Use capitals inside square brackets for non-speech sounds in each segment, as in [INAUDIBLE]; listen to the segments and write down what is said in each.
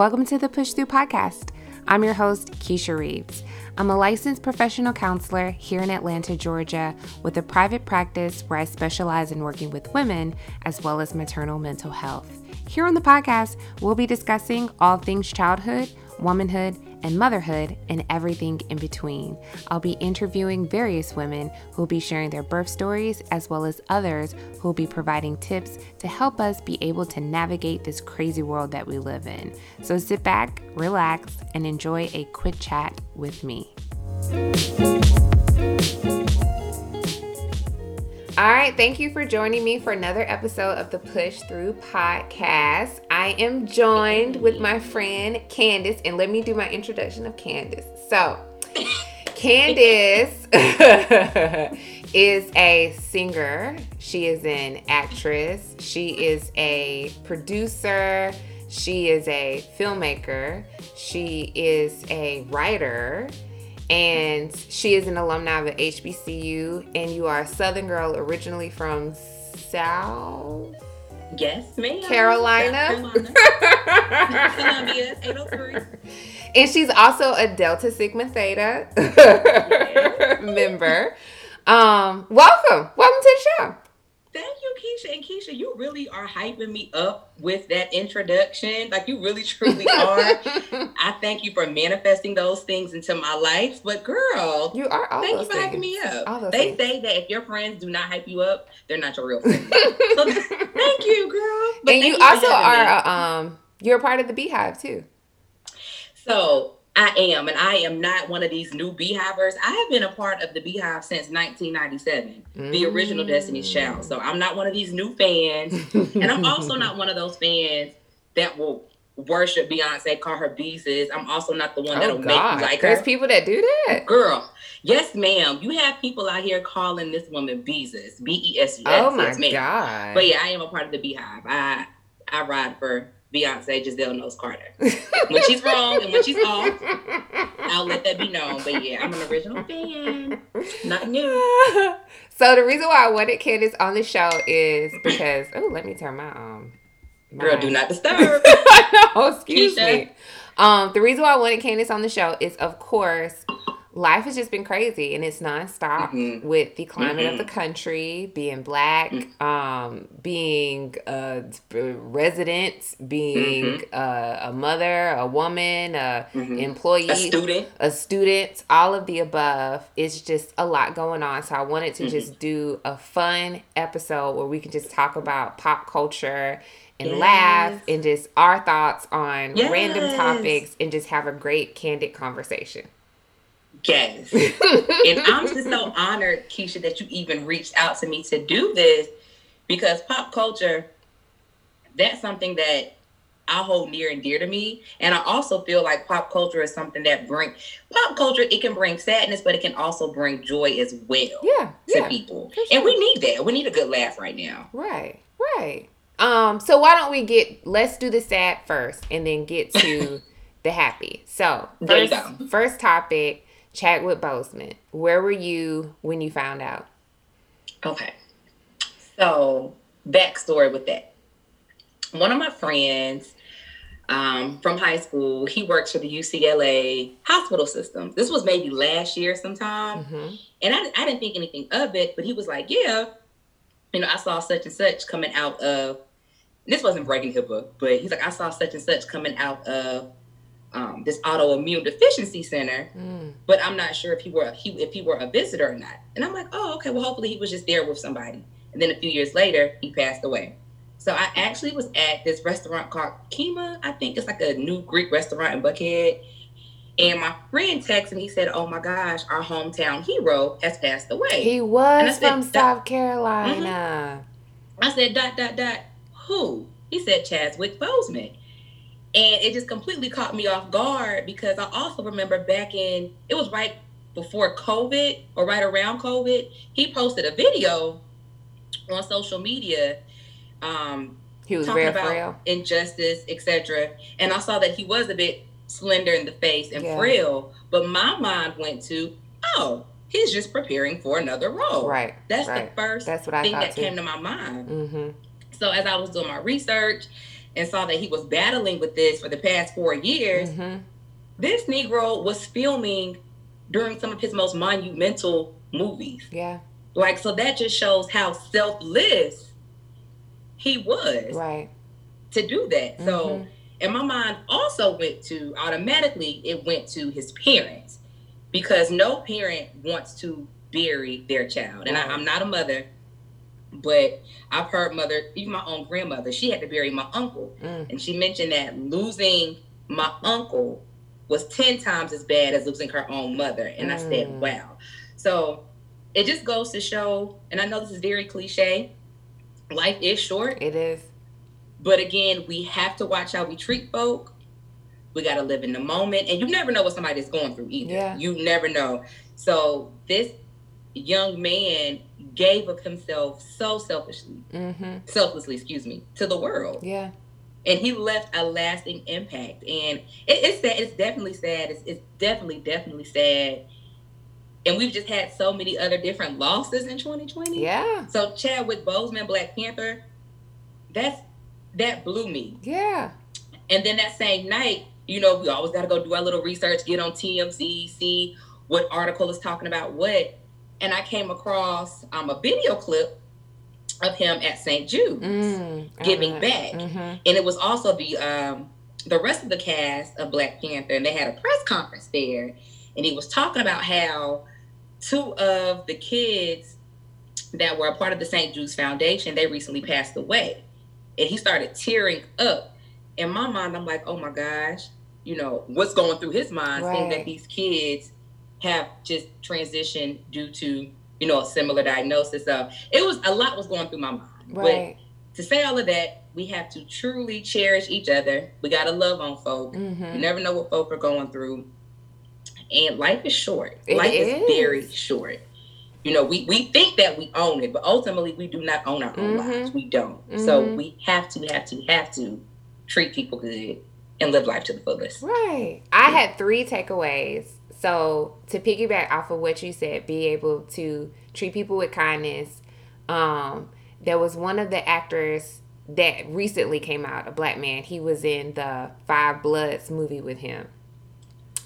Welcome to the Push Through Podcast. I'm your host, Keisha Reeves. I'm a licensed professional counselor here in Atlanta, Georgia, with a private practice where I specialize in working with women as well as maternal mental health. Here on the podcast, we'll be discussing all things childhood, womanhood, and motherhood, and everything in between. I'll be interviewing various women who'll be sharing their birth stories, as well as others who'll be providing tips to help us be able to navigate this crazy world that we live in. So sit back, relax, and enjoy a quick chat with me. All right, thank you for joining me for another episode of the Push Through Podcast. I am joined with my friend Candace, and let me do my introduction of Candace. So, [COUGHS] Candace [LAUGHS] is a singer, she is an actress, she is a producer, she is a filmmaker, she is a writer and she is an alumni of HBCU, and you are a Southern girl originally from South. Yes, ma'am. Carolina. [LAUGHS] Columbia, 803. And she's also a Delta Sigma Theta [LAUGHS] member. Um, welcome. Welcome to the show. Thank you, Keisha. And Keisha, you really are hyping me up with that introduction. Like you really truly [LAUGHS] are. I thank you for manifesting those things into my life. But girl, You are thank you for things. hyping me up. They things. say that if your friends do not hype you up, they're not your real friends. [LAUGHS] so thank you, girl. But and thank you also are a, um you're a part of the Beehive too. So I am, and I am not one of these new beehivers. I have been a part of the beehive since 1997, the original Destiny's Child. So I'm not one of these new fans, and I'm also not one of those fans that will worship Beyonce, call her Beezus. I'm also not the one Oh that'll make God, you like there's her. people that do that. Girl, yes, ma'am. You have people out here calling this woman Beezus, B E S U S. Oh my. God. But yeah, I am a part of the Beehive. I I ride for Beyonce, Giselle Knowles Carter. when she's wrong and when she's off, I'll let that be known. But yeah, I'm an original fan, not new. [LAUGHS] so the reason why I wanted Candace on the show is because oh, let me turn my um. my- Girl, do not disturb. [LAUGHS] no, excuse Keisha. me. Um, the reason why I wanted Candace on the show is, of course, life has just been crazy and it's nonstop Mhm. with the climate of Mhm. the country, being black, Mm. um, being a resident, being Mm-hmm. a, a mother, a woman, a Mhm. employee, A student. a student, all of the above. It's just a lot going on. So I wanted to just do a fun episode where we can just talk about pop culture and Yes. laugh and just our thoughts on random topics and just have a great candid conversation. Yes. [LAUGHS] and I'm just so honored, Keisha, that you even reached out to me to do this because pop culture, that's something that I hold near and dear to me. And I also feel like pop culture is something that bring pop culture, it can bring sadness, but it can also bring joy as well Yeah. to Yeah. people. for And we need that. We need a good laugh right now. Right. Right. Um, so why don't we get let's do the sad first and then get to [LAUGHS] the happy. So first, first topic, Chadwick Boseman. Where were you when you found out? Okay. So, backstory with that. One of my friends um, from high school, he works for the UCLA hospital system. This was maybe last year sometime. hmm And I, I didn't think anything of it, but he was like, yeah, you know, I saw such and such coming out of, this wasn't breaking HIPAA, but he's like, I saw such and such coming out of um, this autoimmune deficiency center Mm. but I'm not sure if he were he if he were a visitor or not. And I'm like, oh, okay. Well, hopefully he was just there with somebody. And then a few years later, he passed away. So I actually was at this restaurant called Kyma. I think it's like a new Greek restaurant in Buckhead. And my friend texted me and he said, "Oh my gosh, our hometown hero has passed away." He was said, from South Carolina. I said, dot, dot, dot, who? He said, Chadwick Boseman. And it just completely caught me off guard because I also remember back in, it was right before COVID or right around COVID, he posted a video on social media um, He was talking about injustice, etc. And I saw that he was a bit slender in the face and Yeah. frail, but my mind went to, oh, he's just preparing for another role. Right. That's right. the first That's what I thing that too. came to my mind. Mm-hmm. So as I was doing my research, and saw that he was battling with this for the past four years, mm-hmm. this Negro was filming during some of his most monumental movies. Yeah. Like, so that just shows how selfless he was. Right. To do that. Mm-hmm. So, and my mind also went to automatically, it went to his parents because no parent wants to bury their child. And I, I'm not a mother, but I've heard mother, even my own grandmother, she had to bury my uncle. Mm. And she mentioned that losing my uncle was 10 times as bad as losing her own mother. And mm. I said, mm. wow. So it just goes to show, and I know this is very cliche, life is short. It is. But again, we have to watch how we treat folk. We got to live in the moment. And you never know what somebody's going through either. Yeah. You never know. So this young man gave of himself so selfishly, mm-hmm. selflessly, excuse me, to the world. Yeah. And he left a lasting impact. And it, it's sad. It's definitely sad. It's, it's definitely, definitely sad. And we've just had so many other different losses in 2020. Yeah. So Chadwick Boseman, Black Panther, that's that blew me. Yeah. And then that same night, you know, we always got to go do our little research, get on TMZ, see what article is talking about what and I came across um, a video clip of him at St. Jude's mm, giving right. back, mm-hmm. and it was also the um, the rest of the cast of Black Panther, and they had a press conference there, and he was talking about how two of the kids that were a part of the St. Jude's Foundation they recently passed away, and he started tearing up. In my mind, I'm like, oh my gosh, you know what's going through his mind, right. seeing that these kids have just transitioned due to you know a similar diagnosis. So it was a lot was going through my mind. Right. But to say all of that, we have to truly cherish each other. We gotta love on folk. Mm-hmm. You never know what folk are going through, and life is short. It life is. is. very short. You know, we, we think that we own it, but ultimately we do not own our own mm-hmm. lives. We don't. Mm-hmm. So we have to, have to, have to treat people good and live life to the fullest. Right. I had three takeaways so to piggyback off of what you said, be able to treat people with kindness. Um, there was one of the actors that recently came out, a black man. He was in the Five Bloods movie with him.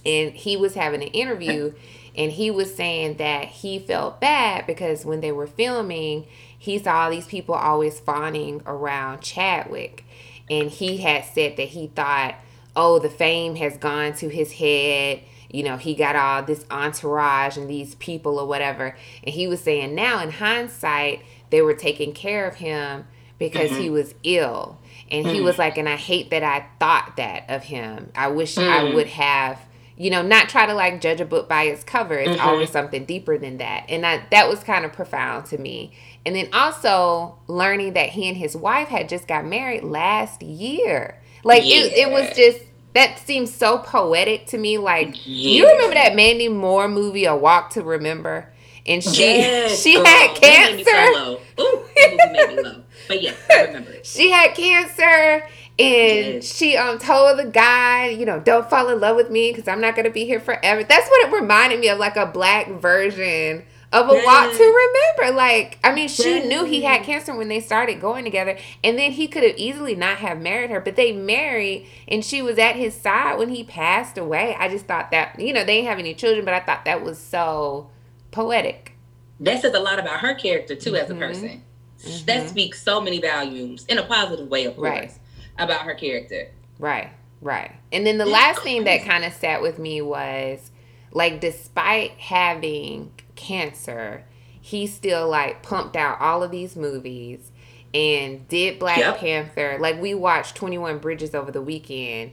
And he was having an interview [LAUGHS] and he was saying that he felt bad because when they were filming, he saw these people always fawning around Chadwick. And he had said that he thought, oh, the fame has gone to his head you know, he got all this entourage and these people or whatever. And he was saying now in hindsight, they were taking care of him because mm-hmm. he was ill. And mm-hmm. he was like, and I hate that I thought that of him. I wish mm-hmm. I would have, you know, not try to like judge a book by its cover. It's mm-hmm. always something deeper than that. And I, that was kind of profound to me. And then also learning that he and his wife had just got married last year. Like yeah. it, it was just that seems so poetic to me. Like yeah. you remember that Mandy Moore movie, A Walk to Remember, and she yes. she oh, had cancer. Ooh, made me low. But yeah, I remember it. [LAUGHS] she had cancer. And yes. she um told the guy, you know, don't fall in love with me because I'm not gonna be here forever. That's what it reminded me of, like a black version of A Walk to Remember. Like, I mean, she knew he had cancer when they started going together, and then he could have easily not have married her, but they married, and she was at his side when he passed away. I just thought that, you know, they didn't have any children, but I thought that was so poetic. That says a lot about her character too, mm-hmm. as a mm-hmm. person. Mm-hmm. That speaks so many volumes in a positive way, of course, right. about her character. Right, right. And then the last thing that [CLEARS THROAT] kind of sat with me was like, despite having cancer, he still like pumped out all of these movies and did Black yep. Panther. Like we watched 21 Bridges over the weekend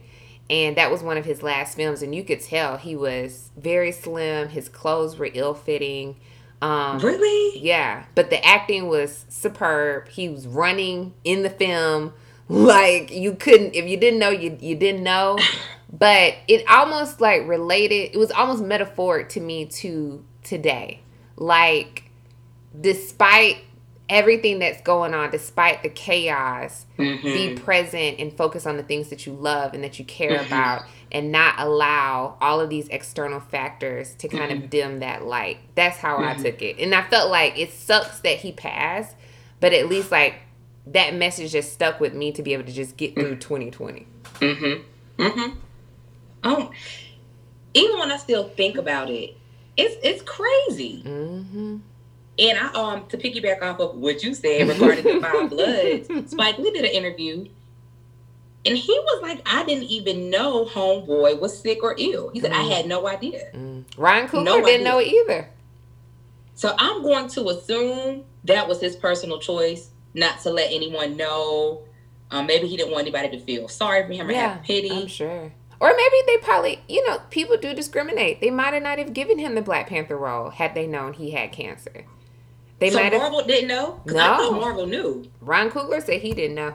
and that was one of his last films and you could tell he was very slim, his clothes were ill-fitting. Um, really? Yeah, but the acting was superb. He was running in the film [LAUGHS] like you couldn't if you didn't know you you didn't know. [SIGHS] But it almost like related. It was almost metaphoric to me to today. Like, despite everything that's going on, despite the chaos, mm-hmm. be present and focus on the things that you love and that you care mm-hmm. about and not allow all of these external factors to kind mm-hmm. of dim that light. That's how I mm-hmm. took it. And I felt like it sucks that he passed, but at least like that message just stuck with me to be able to just get through 2020. Mm-hmm. Mm-hmm. Oh, even when I still think about it, it's it's crazy. Mm-hmm. And I um to piggyback off of what you said regarding the five [LAUGHS] bloods, Spike Lee did an interview, and he was like, "I didn't even know Homeboy was sick or ill." He said, Mm. "I had no idea." Mm. Ryan Coogler No didn't idea. know either. So I'm going to assume that was his personal choice, not to let anyone know. Um, maybe he didn't want anybody to feel sorry for him or Yeah, have pity. I'm sure. Or maybe they probably, you know, people do discriminate. They might have not have given him the Black Panther role had they known he had cancer. They so might have. Marvel didn't know. 'Cause I No. thought Marvel knew. Ryan Coogler said he didn't know.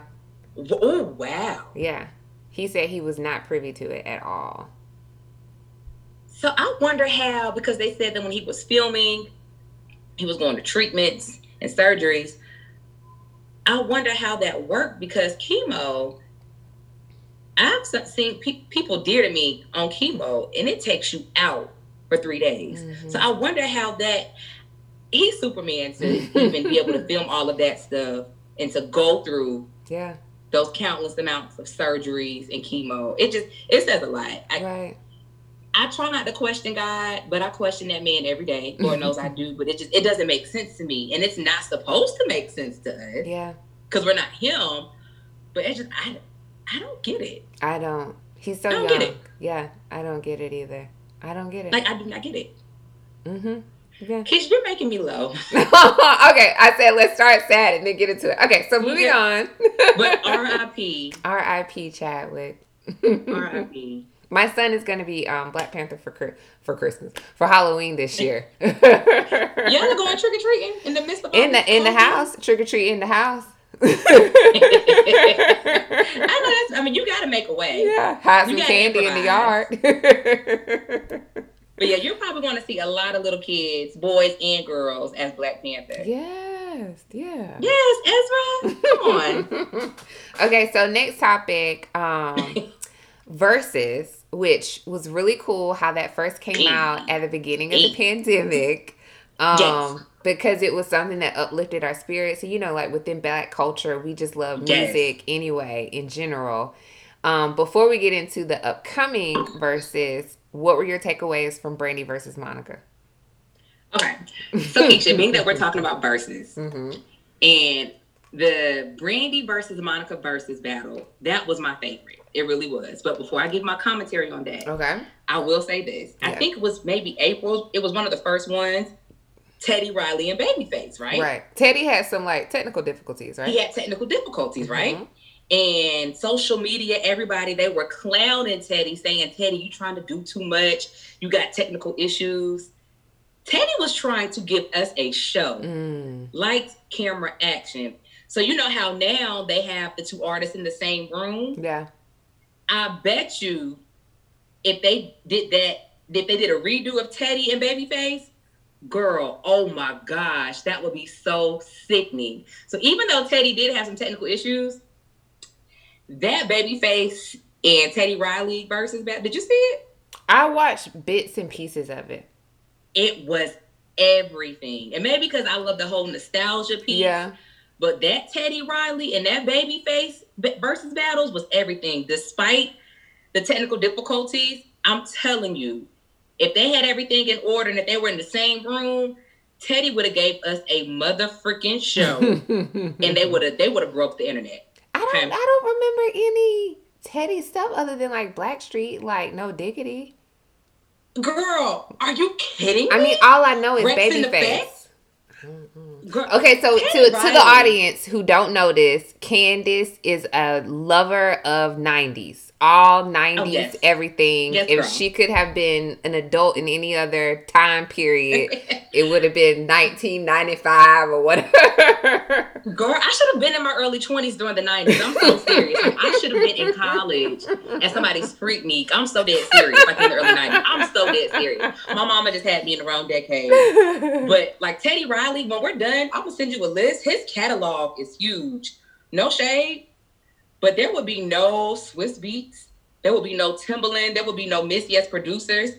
Oh wow. Yeah, he said he was not privy to it at all. So I wonder how, because they said that when he was filming, he was going to treatments and surgeries. I wonder how that worked because chemo, I've seen pe- people dear to me on chemo and it takes you out for three days. Mhm. So I wonder how that, he's Superman to [LAUGHS] even be able to film all of that stuff and to go through Yeah, those countless amounts of surgeries and chemo. It just, it says a lot. I, right. I try not to question God, but I question that man every day. [LAUGHS] Lord knows I do, but it just it doesn't make sense to me, and it's not supposed to make sense to us Yeah, because we're not Him. But it's just I, I don't get it. I don't. He's so I don't young. get it. Yeah, I don't get it either. I don't get it. Like I do not get it. mm-hmm. Yeah. Kish, you're making me low. [LAUGHS] okay, I said let's start sad and then get into it. Okay, so moving on. But [LAUGHS] R.I.P. R.I.P. Chadwick. R.I.P. [LAUGHS] My son is gonna be um, Black Panther for for Christmas for Halloween this year. Y'all are going trick or treating in the midst of in the in the house, trick or treat in the house. [LAUGHS] I know that's. I mean, you got to make a way. yeah, hide some candy in the yard. But yeah, you're probably going to see a lot of little kids, boys and girls, as Black Panther. yes, yeah. Yes, Ezra. Come on. [LAUGHS] okay, so next topic, um, [LAUGHS] versus, which was really cool how that first came out at the beginning of the pandemic. Um, Yes. Because it was something that uplifted our spirits. So, you know, like within black culture, we just love Yes. music anyway, in general. Um, before we get into the upcoming verses, what were your takeaways from Brandy versus Monica? Okay. So [LAUGHS] Keisha, being that we're talking about verses hmm and the Brandy versus Monica versus battle, that was my favorite. It really was. But before I give my commentary on that, Okay. I will say this. I think it was maybe April. It was one of the first ones. Teddy Riley and Babyface, right? Right. Teddy had some like technical difficulties, right? He had technical difficulties, right? Mhm. And social media, everybody, they were clowning Teddy, saying, Teddy, you trying to do too much. You got technical issues. Teddy was trying to give us a show. Mm. lights, camera, action. So you know how now they have the two artists in the same room. Yeah. I bet you, if they did that, if they did a redo of Teddy and Babyface, girl, oh my gosh, that would be so sickening. So even though Teddy did have some technical issues, that Babyface and Teddy Riley versus Bat, did you see it? I watched bits and pieces of it. It was everything, and maybe because I love the whole nostalgia piece. Yeah. But that Teddy Riley and that Babyface b- versus battles was everything. Despite the technical difficulties, I'm telling you, if they had everything in order and if they were in the same room, Teddy would have gave us a mother freaking show, [LAUGHS] and they would have they would have broke the internet. I don't. Okay. I don't remember any Teddy stuff other than like Blackstreet, like No Diggity. Girl, are you kidding me? I mean, all I know is Rex Babyface. Girl, Okay, so to to the audience who don't know this, Candace is a lover of '90s, all '90s, Oh, yes. everything. Yes, if girl. she could have been an adult in any other time period, [LAUGHS] it would have been 1995 or whatever. Girl, I should have been in my early 20s during the 90s. I'm so serious. I should have been in college and somebody's freak me. I'm so dead serious, like in the early 90s. I'm so dead serious. My mama just had me in the wrong decade. But like Teddy Riley, when we're done, I'm gonna send you a list. His catalog is huge. No shade, but there would be no Swizz Beatz. There would be no Timbaland. There would be no Miss Yes producers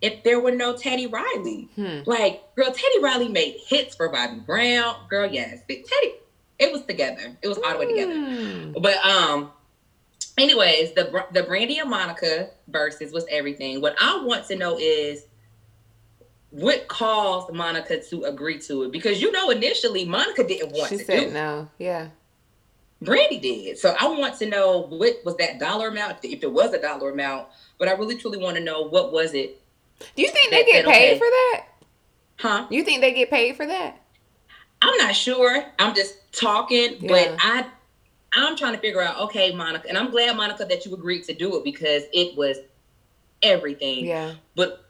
if there were no Teddy Riley. Hmm. Like, girl, Teddy Riley made hits for Bobby Brown. Girl, yes. Teddy, it was together. It was all the way together. Mm. But um, anyways, the the Brandy and Monica verses was everything. What I want to know is what caused Monica to agree to it? Because you know, initially Monica didn't want she to. She said no. Yeah. Brandy did. So I want to know what was that dollar amount, if it was a dollar amount. But I really truly want to know what was it. Do you think they get paid okay. for that? Huh? You think they get paid for that? I'm not sure. I'm just talking, yeah. but I I'm trying to figure out, okay, Monica, and I'm glad, Monica, that you agreed to do it because it was everything. Yeah. But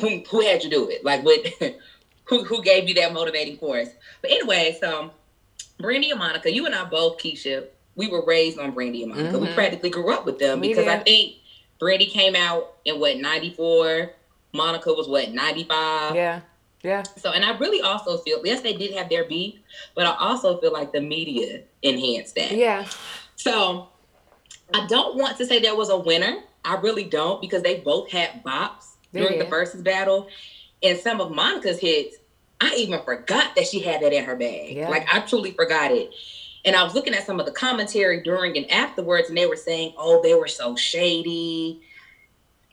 who who had you do it? Like what [LAUGHS] who who gave you that motivating force? But anyway, so Brandy and Monica, you and I both, Keisha, we were raised on Brandy and Monica. Mm-hmm. We practically grew up with them because I think Brandy came out in what, 94? Monica was what, 95? Yeah. Yeah. So, and I really also feel, yes, they did have their beef, but I also feel like the media enhanced that. Yeah. So, I don't want to say there was a winner. I really don't because they both had bops during the versus battle. And some of Monica's hits, I even forgot that she had that in her bag. Yeah. Like, I truly forgot it. And I was looking at some of the commentary during and afterwards, and they were saying, oh, they were so shady.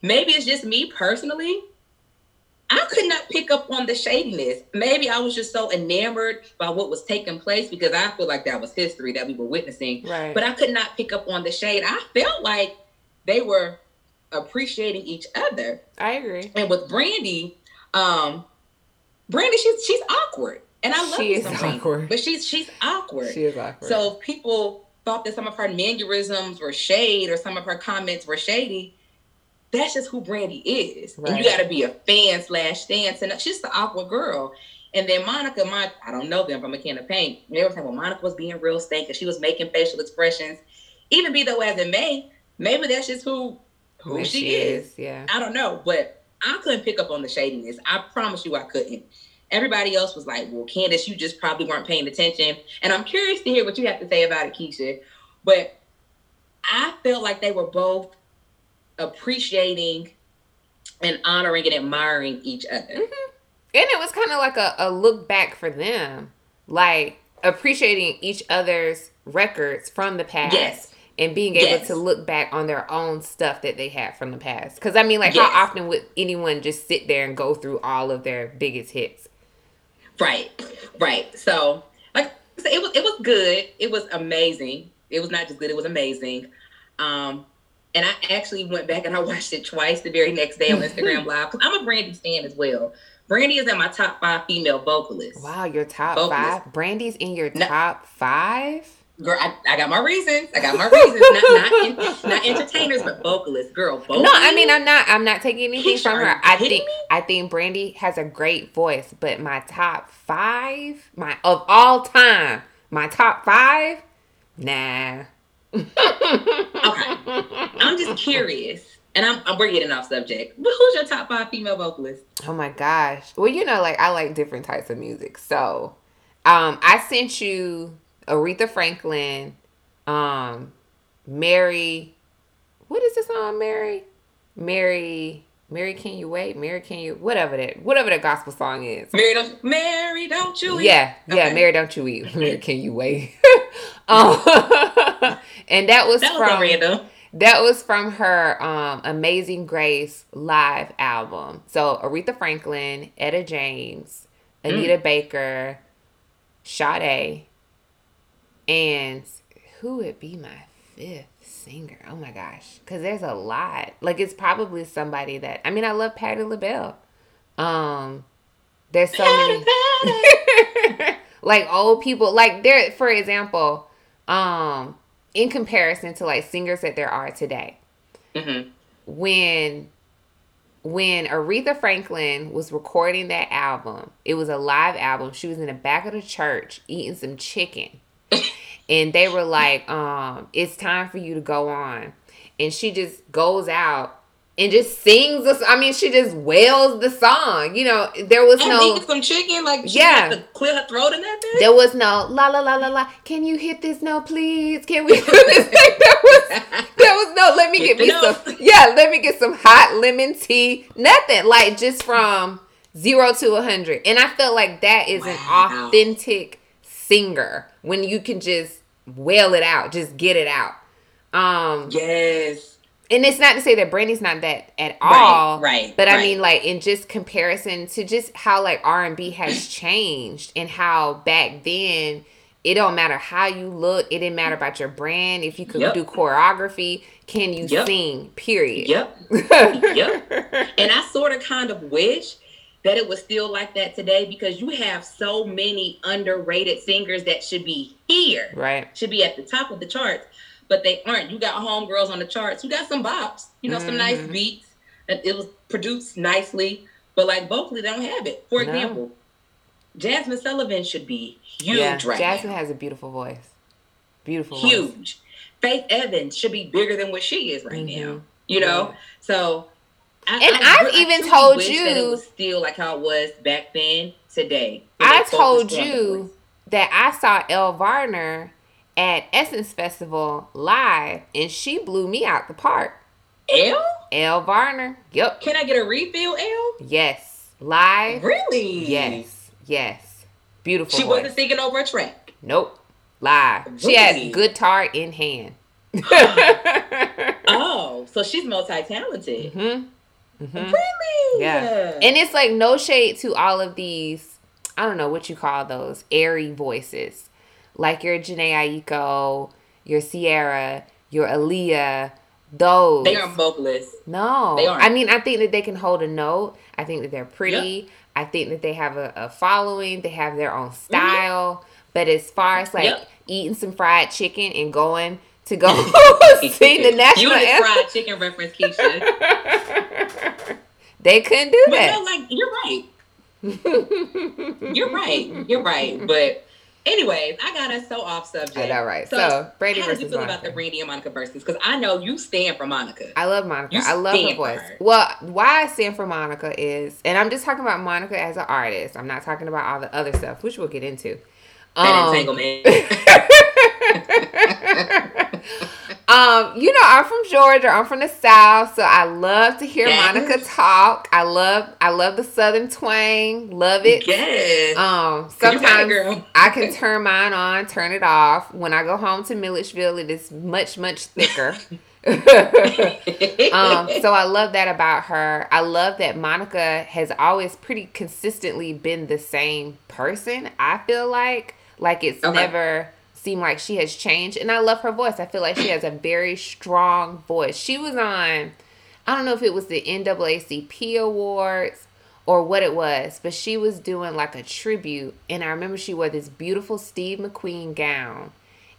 Maybe it's just me personally, I could not pick up on the shadiness. Maybe I was just so enamored by what was taking place because I feel like that was history that we were witnessing. Right. But I could not pick up on the shade. I felt like they were appreciating each other. I agree. And with Brandy, um, Brandy, she's she's awkward. And I love she is awkward. But she's she's awkward. She is awkward. So people thought that some of her mannerisms were shade or some of her comments were shady that's just who Brandy is. Right. And you got to be a fan slash stance. And she's the awkward girl. And then Monica, my I don't know them from a can of paint. They were saying, well, Monica was being real stank because she was making facial expressions. Even be though as it may, maybe that's just who who, who she, she is. is. Yeah. I don't know. But I couldn't pick up on the shadiness. I promise you I couldn't. Everybody else was like, well, Candace, you just probably weren't paying attention. And I'm curious to hear what you have to say about it, Keisha. But I felt like they were both appreciating and honoring and admiring each other. Mm-hmm. And it was kind of like a, a look back for them, like appreciating each other's records from the past. Yes. And being able yes. to look back on their own stuff that they had from the past. Because, I mean, like, yes. how often would anyone just sit there and go through all of their biggest hits? Right, right. So, like, it was it was good. It was amazing. It was not just good. It was amazing. Um, and I actually went back and I [LAUGHS] watched it twice the very next day on Instagram [LAUGHS] Live because I'm a Brandy fan as well. Brandy is in my top five female vocalists. Wow, your top five? Brandy's in your no, top five? Girl, I, I, got my reasons. I got my reasons. not not, in, not entertainers, but vocalists. Girl, vocalists. No, I mean I'm not. I'm not taking anything from her. I think me? I think Brandy has a great voice, but my top five, my of all time, my top five, nah okay. I'm just curious. And I'm, I'm we're getting off subject. But who's your top five female vocalists? Oh my gosh. Well, you know, like I like different types of music. So um I sent you Aretha Franklin, um, Mary what is this song, Mary? Mary Mary, can you wait? Mary, can you whatever that whatever that gospel song is. Mary, don't Mary, don't you eat? Yeah, yeah. Mary, don't you eat? [LAUGHS] Mary, can you wait? [LAUGHS] um, [LAUGHS] and that was, that was from random. That was from her um, Amazing Grace live album. So Aretha Franklin, Etta James, Anita mm. Baker, Sade, and who would be my fifth? singer. Oh my gosh, because there's a lot. Like it's probably somebody that I mean. I love Patti LaBelle. Um, there's so many [LAUGHS] like old people. Like there, for example, um, in comparison to like singers that there are today, mm-hmm. when when Aretha Franklin was recording that album, it was a live album. She was in the back of the church eating some chicken and they were like, um, it's time for you to go on. And she just goes out and just sings this. I mean, she just wails the song. You know, there was and no some chicken, like yeah, to clear her throat in that thing. There was no la la la la la. Can you hit this note, please? Can we [LAUGHS] do this? there was there was no. Let me hit get me note. some. Yeah, let me get some hot lemon tea. Nothing like just from zero to a hundred. And I felt like that is wow. an authentic singer when you can just wail it out, just get it out. Um Yes. and it's not to say that Brandy's not that at all. right, But I right. mean like in just comparison to just how like R and B has [CLEARS THROAT] changed and how back then it don't matter how you look, it didn't matter about your brand, if you could Yep. do choreography, can you Yep. sing, period. Yep. [LAUGHS] yep. And I sort of kind of wish that it was still like that today because you have so many underrated singers that should be here, Right. should be at the top of the charts, but they aren't. You got homegirls on the charts. You got some bops, you know, some nice Mhm. beats. And it was produced nicely, but like vocally, they don't have it. For No. example, Jazmine Sullivan should be huge yeah. right Jazmine now. has a beautiful voice. Beautiful voice. Huge. Faith Evans should be bigger than what she is right Mhm. now. You know, Yeah. so. I, And I- I've even told wish that you- it was still like how it was back then. Today, I told you that I saw Elle Varner at Essence Festival live and she blew me out the park. L. Elle Varner. Yep. Can I get a refill, L? Yes. Live. Really? Yes. Yes. Beautiful. She voice. wasn't singing over a track. Nope. Live. She Really? had guitar in hand. [LAUGHS] Oh, so she's multi-talented. hmm hmm Really? Yeah. And it's like no shade to all of these, I don't know what you call those, airy voices. Like your Jhené Aiko, your Ciara, your Aaliyah, those. they are vocalists. No. They aren't. I mean, I think that they can hold a note. I think that they're pretty. I think that they have a, a following. They have their own style. But as far as like Mm-hmm. Yep. eating some fried chicken and going to go [LAUGHS] sing the national You anthem, fried chicken reference, Keisha. [LAUGHS] they couldn't do But that. no, like you're right. You're right. You're right. But anyways, I got us so off subject. Know, right? So, Brady how did you feel about the Monica. Brandy and Monica versus? Because I know you stand for Monica. I love Monica. You I love her voice. her. Well, why I stand for Monica is, and I'm just talking about Monica as an artist. I'm not talking about all the other stuff, which we'll get into. that Um, entanglement. [LAUGHS] [LAUGHS] um, you know, I'm from Georgia. I'm from the South, so I love to hear Yes. Monica talk. I love, I love the Southern twang. Love it. yes. Um, 'Cause you got it, sometimes. I can turn mine on, turn it off. When I go home to Milledgeville, it is much, much thicker. [LAUGHS] um, so I love that about her. I love that Monica has always pretty consistently been the same person. I feel like like it's Okay. never seemed like she has changed, and I love her voice. I feel like she has a very strong voice. She was on, I don't know if it was the NAACP awards or what it was, but she was doing like a tribute, and I remember she wore this beautiful Steve McQueen gown.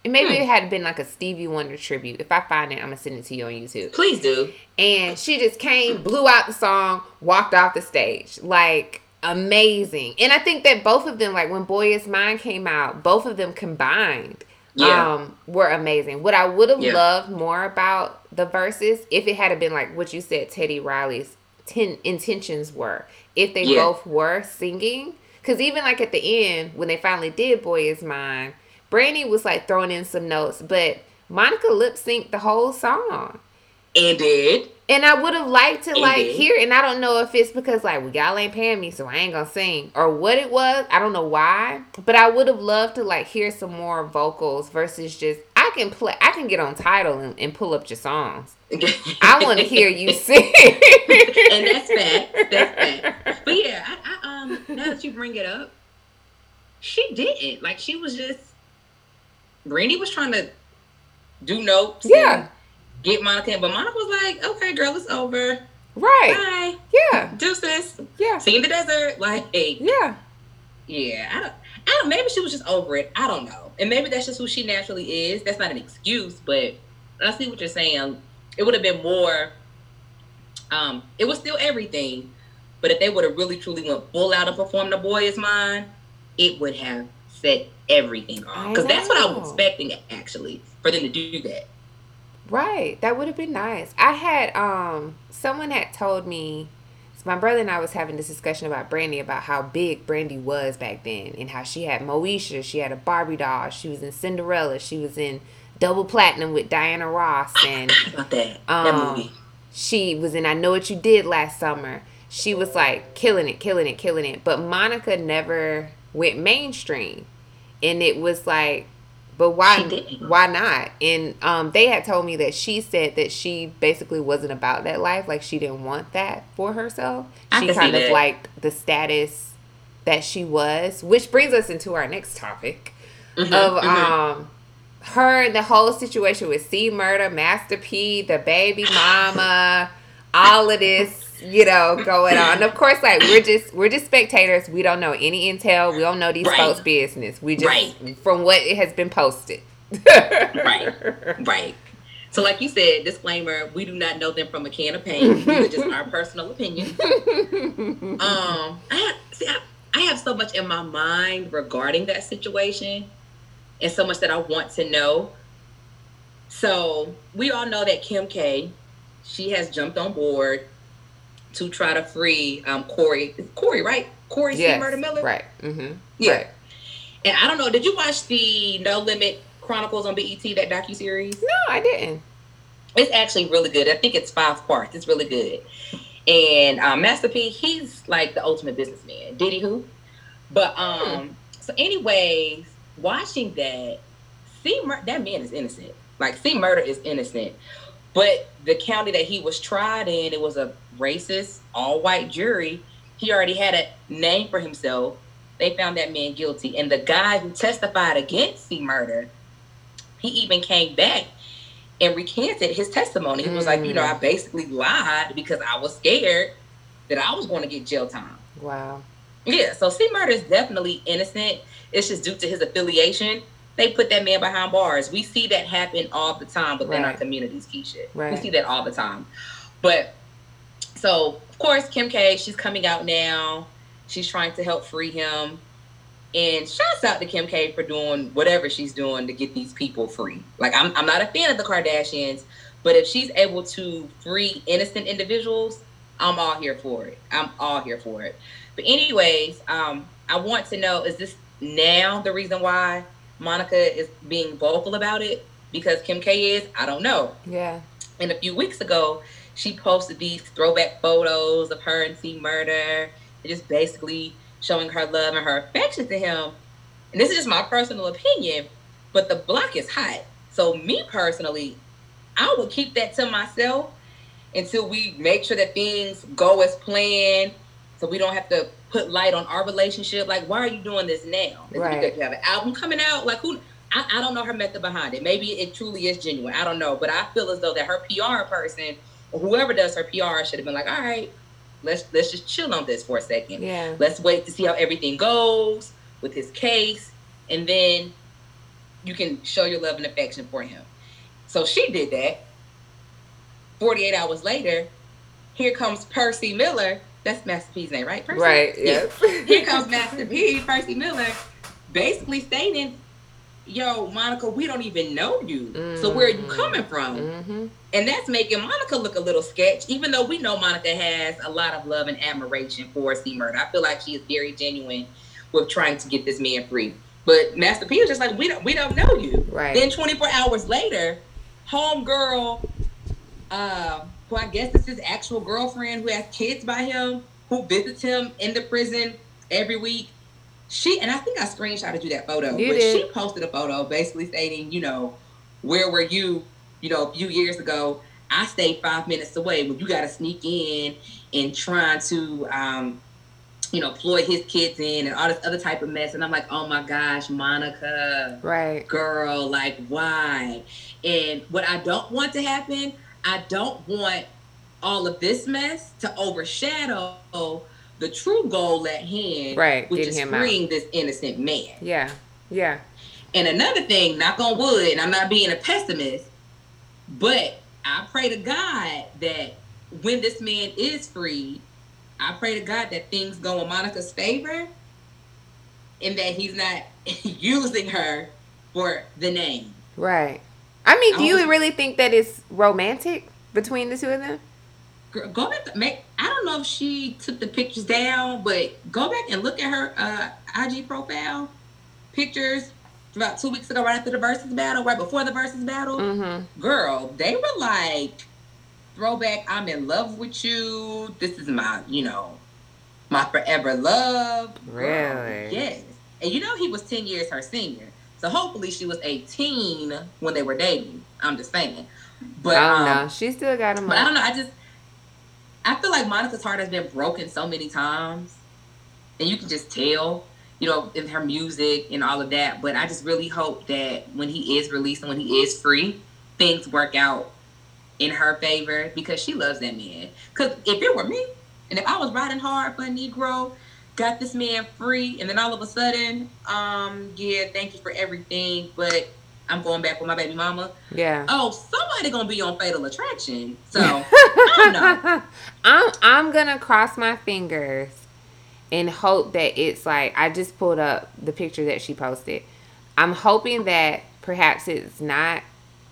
And maybe Hmm. it had been like a Stevie Wonder tribute. If I find it, I'm gonna send it to you on YouTube Please do. and she just came, blew out the song, walked off the stage. Like amazing. And I think that both of them, like when Boy Is Mine came out, both of them combined Yeah. um were amazing. What I would have Yeah. loved more about the verses, if it had been like what you said, Teddy Riley's ten intentions were, if they Yeah. both were singing. Cause even like at the end, when they finally did Boy Is Mine, Brandy was like throwing in some notes, but Monica lip synced the whole song. And did. And I would have liked to like hear, and I don't know if it's because like well, y'all ain't paying me, so I ain't gonna sing, or what it was. I don't know why, but I would have loved to like hear some more vocals versus just I can play, I can get on Tidal and, and pull up your songs. I want to hear you [LAUGHS] sing. and that's fact. That's fact. But yeah, I, I um now that you bring it up, she didn't. Like she was just Brandy was trying to do notes. Yeah. Get Monica in, but Monica was like, okay, girl, it's over. right? Bye. Yeah, Deuces. yeah, See in the desert. Like, hey, yeah. yeah, I don't, I don't, maybe she was just over it. I don't know. And maybe that's just who she naturally is. That's not an excuse, but I see what you're saying. It would have been more, um, it was still everything. But if they would have really truly went full out and performed The Boy Is Mine, it would have set everything off. Because that's what I was expecting, actually, for them to do that. Right. That would have been nice. I had um someone had told me my brother and I was having this discussion about Brandy about how big Brandy was back then and how she had Moesha, she had a Barbie doll, she was in Cinderella, she was in Double Platinum with Diana Ross and about that? that Um, movie. she was in I Know What You Did last summer. She was like killing it, killing it, killing it. But Monica never went mainstream. and it was like but why why not? And um they had told me that she said that she basically wasn't about that life like she didn't want that for herself. I she kind of liked the status that she was which brings us into our next topic mm-hmm, of mm-hmm. um her the whole situation with C Murder, Master P, the baby mama, all of this you know, going on. And of course, like we're just we're just spectators. We don't know any intel. We don't know these right. folks' business. We just right. from what it has been posted. right. Right. So, like you said, disclaimer: we do not know them from a can of paint. These are just our personal opinion. Um, I have, see, I, I have so much in my mind regarding that situation, and so much that I want to know. So we all know that Kim K, she has jumped on board to try to free um, Corey. Corey, right? Corey yes, C. Murder Miller. Right. Mm-hmm. Yeah. Right. And I don't know. Did you watch the No Limit Chronicles on BET that docu series? No, I didn't. It's actually really good. I think it's five parts. It's really good. And um, Master P, he's like the ultimate businessman. Diddy who? But um, hmm. so anyways, watching that, see, Mur- that man is innocent. Like, C Murder is innocent. But the county that he was tried in, it was a racist, all white jury. He already had a name for himself. They found that man guilty. And the guy who testified against the murder, he even came back and recanted his testimony. He was mm. like, you know, I mm. basically lied because I was scared that I was going to get jail time. Wow. Yeah, so C Murder is definitely innocent. It's just due to his affiliation they put that man behind bars. We see that happen all the time within right. our communities, Keisha. Right. We see that all the time. But so of course, Kim K, she's coming out now. She's trying to help free him. And shouts out to Kim K for doing whatever she's doing to get these people free. Like I'm I'm not a fan of the Kardashians, but if she's able to free innocent individuals, I'm all here for it. I'm all here for it. But anyways, um, I want to know is this now the reason why Monica is being vocal about it because Kim K is, I don't know. Yeah. And a few weeks ago, she posted these throwback photos of her and C Murder, just basically showing her love and her affection to him. And this is just my personal opinion, but the block is hot. So me personally, I would keep that to myself until we make sure that things go as planned so we don't have to put light on our relationship. Like, why are you doing this now? Is right. because you have an album coming out? Like, who? I, I don't know her method behind it. Maybe it truly is genuine. I don't know, but I feel as though that her PR person or whoever does her PR should have been like, all right, let's let's just chill on this for a second. Yeah. Let's wait to see how everything goes with his case, and then you can show your love and affection for him. So she did that. 48 hours later, here comes Percy Miller that's Master P's name, right? Percy? Right. Yes. [LAUGHS] Here comes Master P, Percy Miller, basically stating, "Yo, Monica, we don't even know you. Mm-hmm. So where are you mm-hmm. coming from?" Mm-hmm. And that's making Monica look a little sketch, even though we know Monica has a lot of love and admiration for C Murder. I feel like she is very genuine with trying to get this man free. But Master P was just like, "We don't, we don't know you." Right. Then 24 hours later, homegirl. Uh, who I guess is his actual girlfriend, who has kids by him, who visits him in the prison every week. She and I think I screenshotted you that photo, you but did. she posted a photo basically stating, you know, where were you, you know, a few years ago? I stayed five minutes away when you got to sneak in and trying to, um, you know, ploy his kids in and all this other type of mess. And I'm like, oh my gosh, Monica, right, girl, like why? And what I don't want to happen I don't want all of this mess to overshadow the true goal at hand, right? Which is freeing out. this innocent man. Yeah, yeah. And another thing, knock on wood, and I'm not being a pessimist, but I pray to God that when this man is free, I pray to God that things go in Monica's favor and that he's not [LAUGHS] using her for the name. Right. I mean, do I you really think that it's romantic between the two of them? Girl, Go back, make. I don't know if she took the pictures down, but go back and look at her uh, IG profile pictures about two weeks ago, right after the versus battle, right before the versus battle. Mm-hmm. Girl, they were like throwback. I'm in love with you. This is my, you know, my forever love. Really? Girl, yes. And you know he was 10 years her senior. So hopefully she was 18 when they were dating. I'm just saying. But I don't um, know. She still got him. But I don't know. I just I feel like Monica's heart has been broken so many times. And you can just tell, you know, in her music and all of that. But I just really hope that when he is released and when he is free, things work out in her favor because she loves that man. Because if it were me, and if I was riding hard for a Negro, got this man free, and then all of a sudden, um, yeah, thank you for everything, but I'm going back with my baby mama. Yeah. Oh, somebody gonna be on Fatal Attraction. So I don't know. I'm I'm gonna cross my fingers and hope that it's like I just pulled up the picture that she posted. I'm hoping that perhaps it's not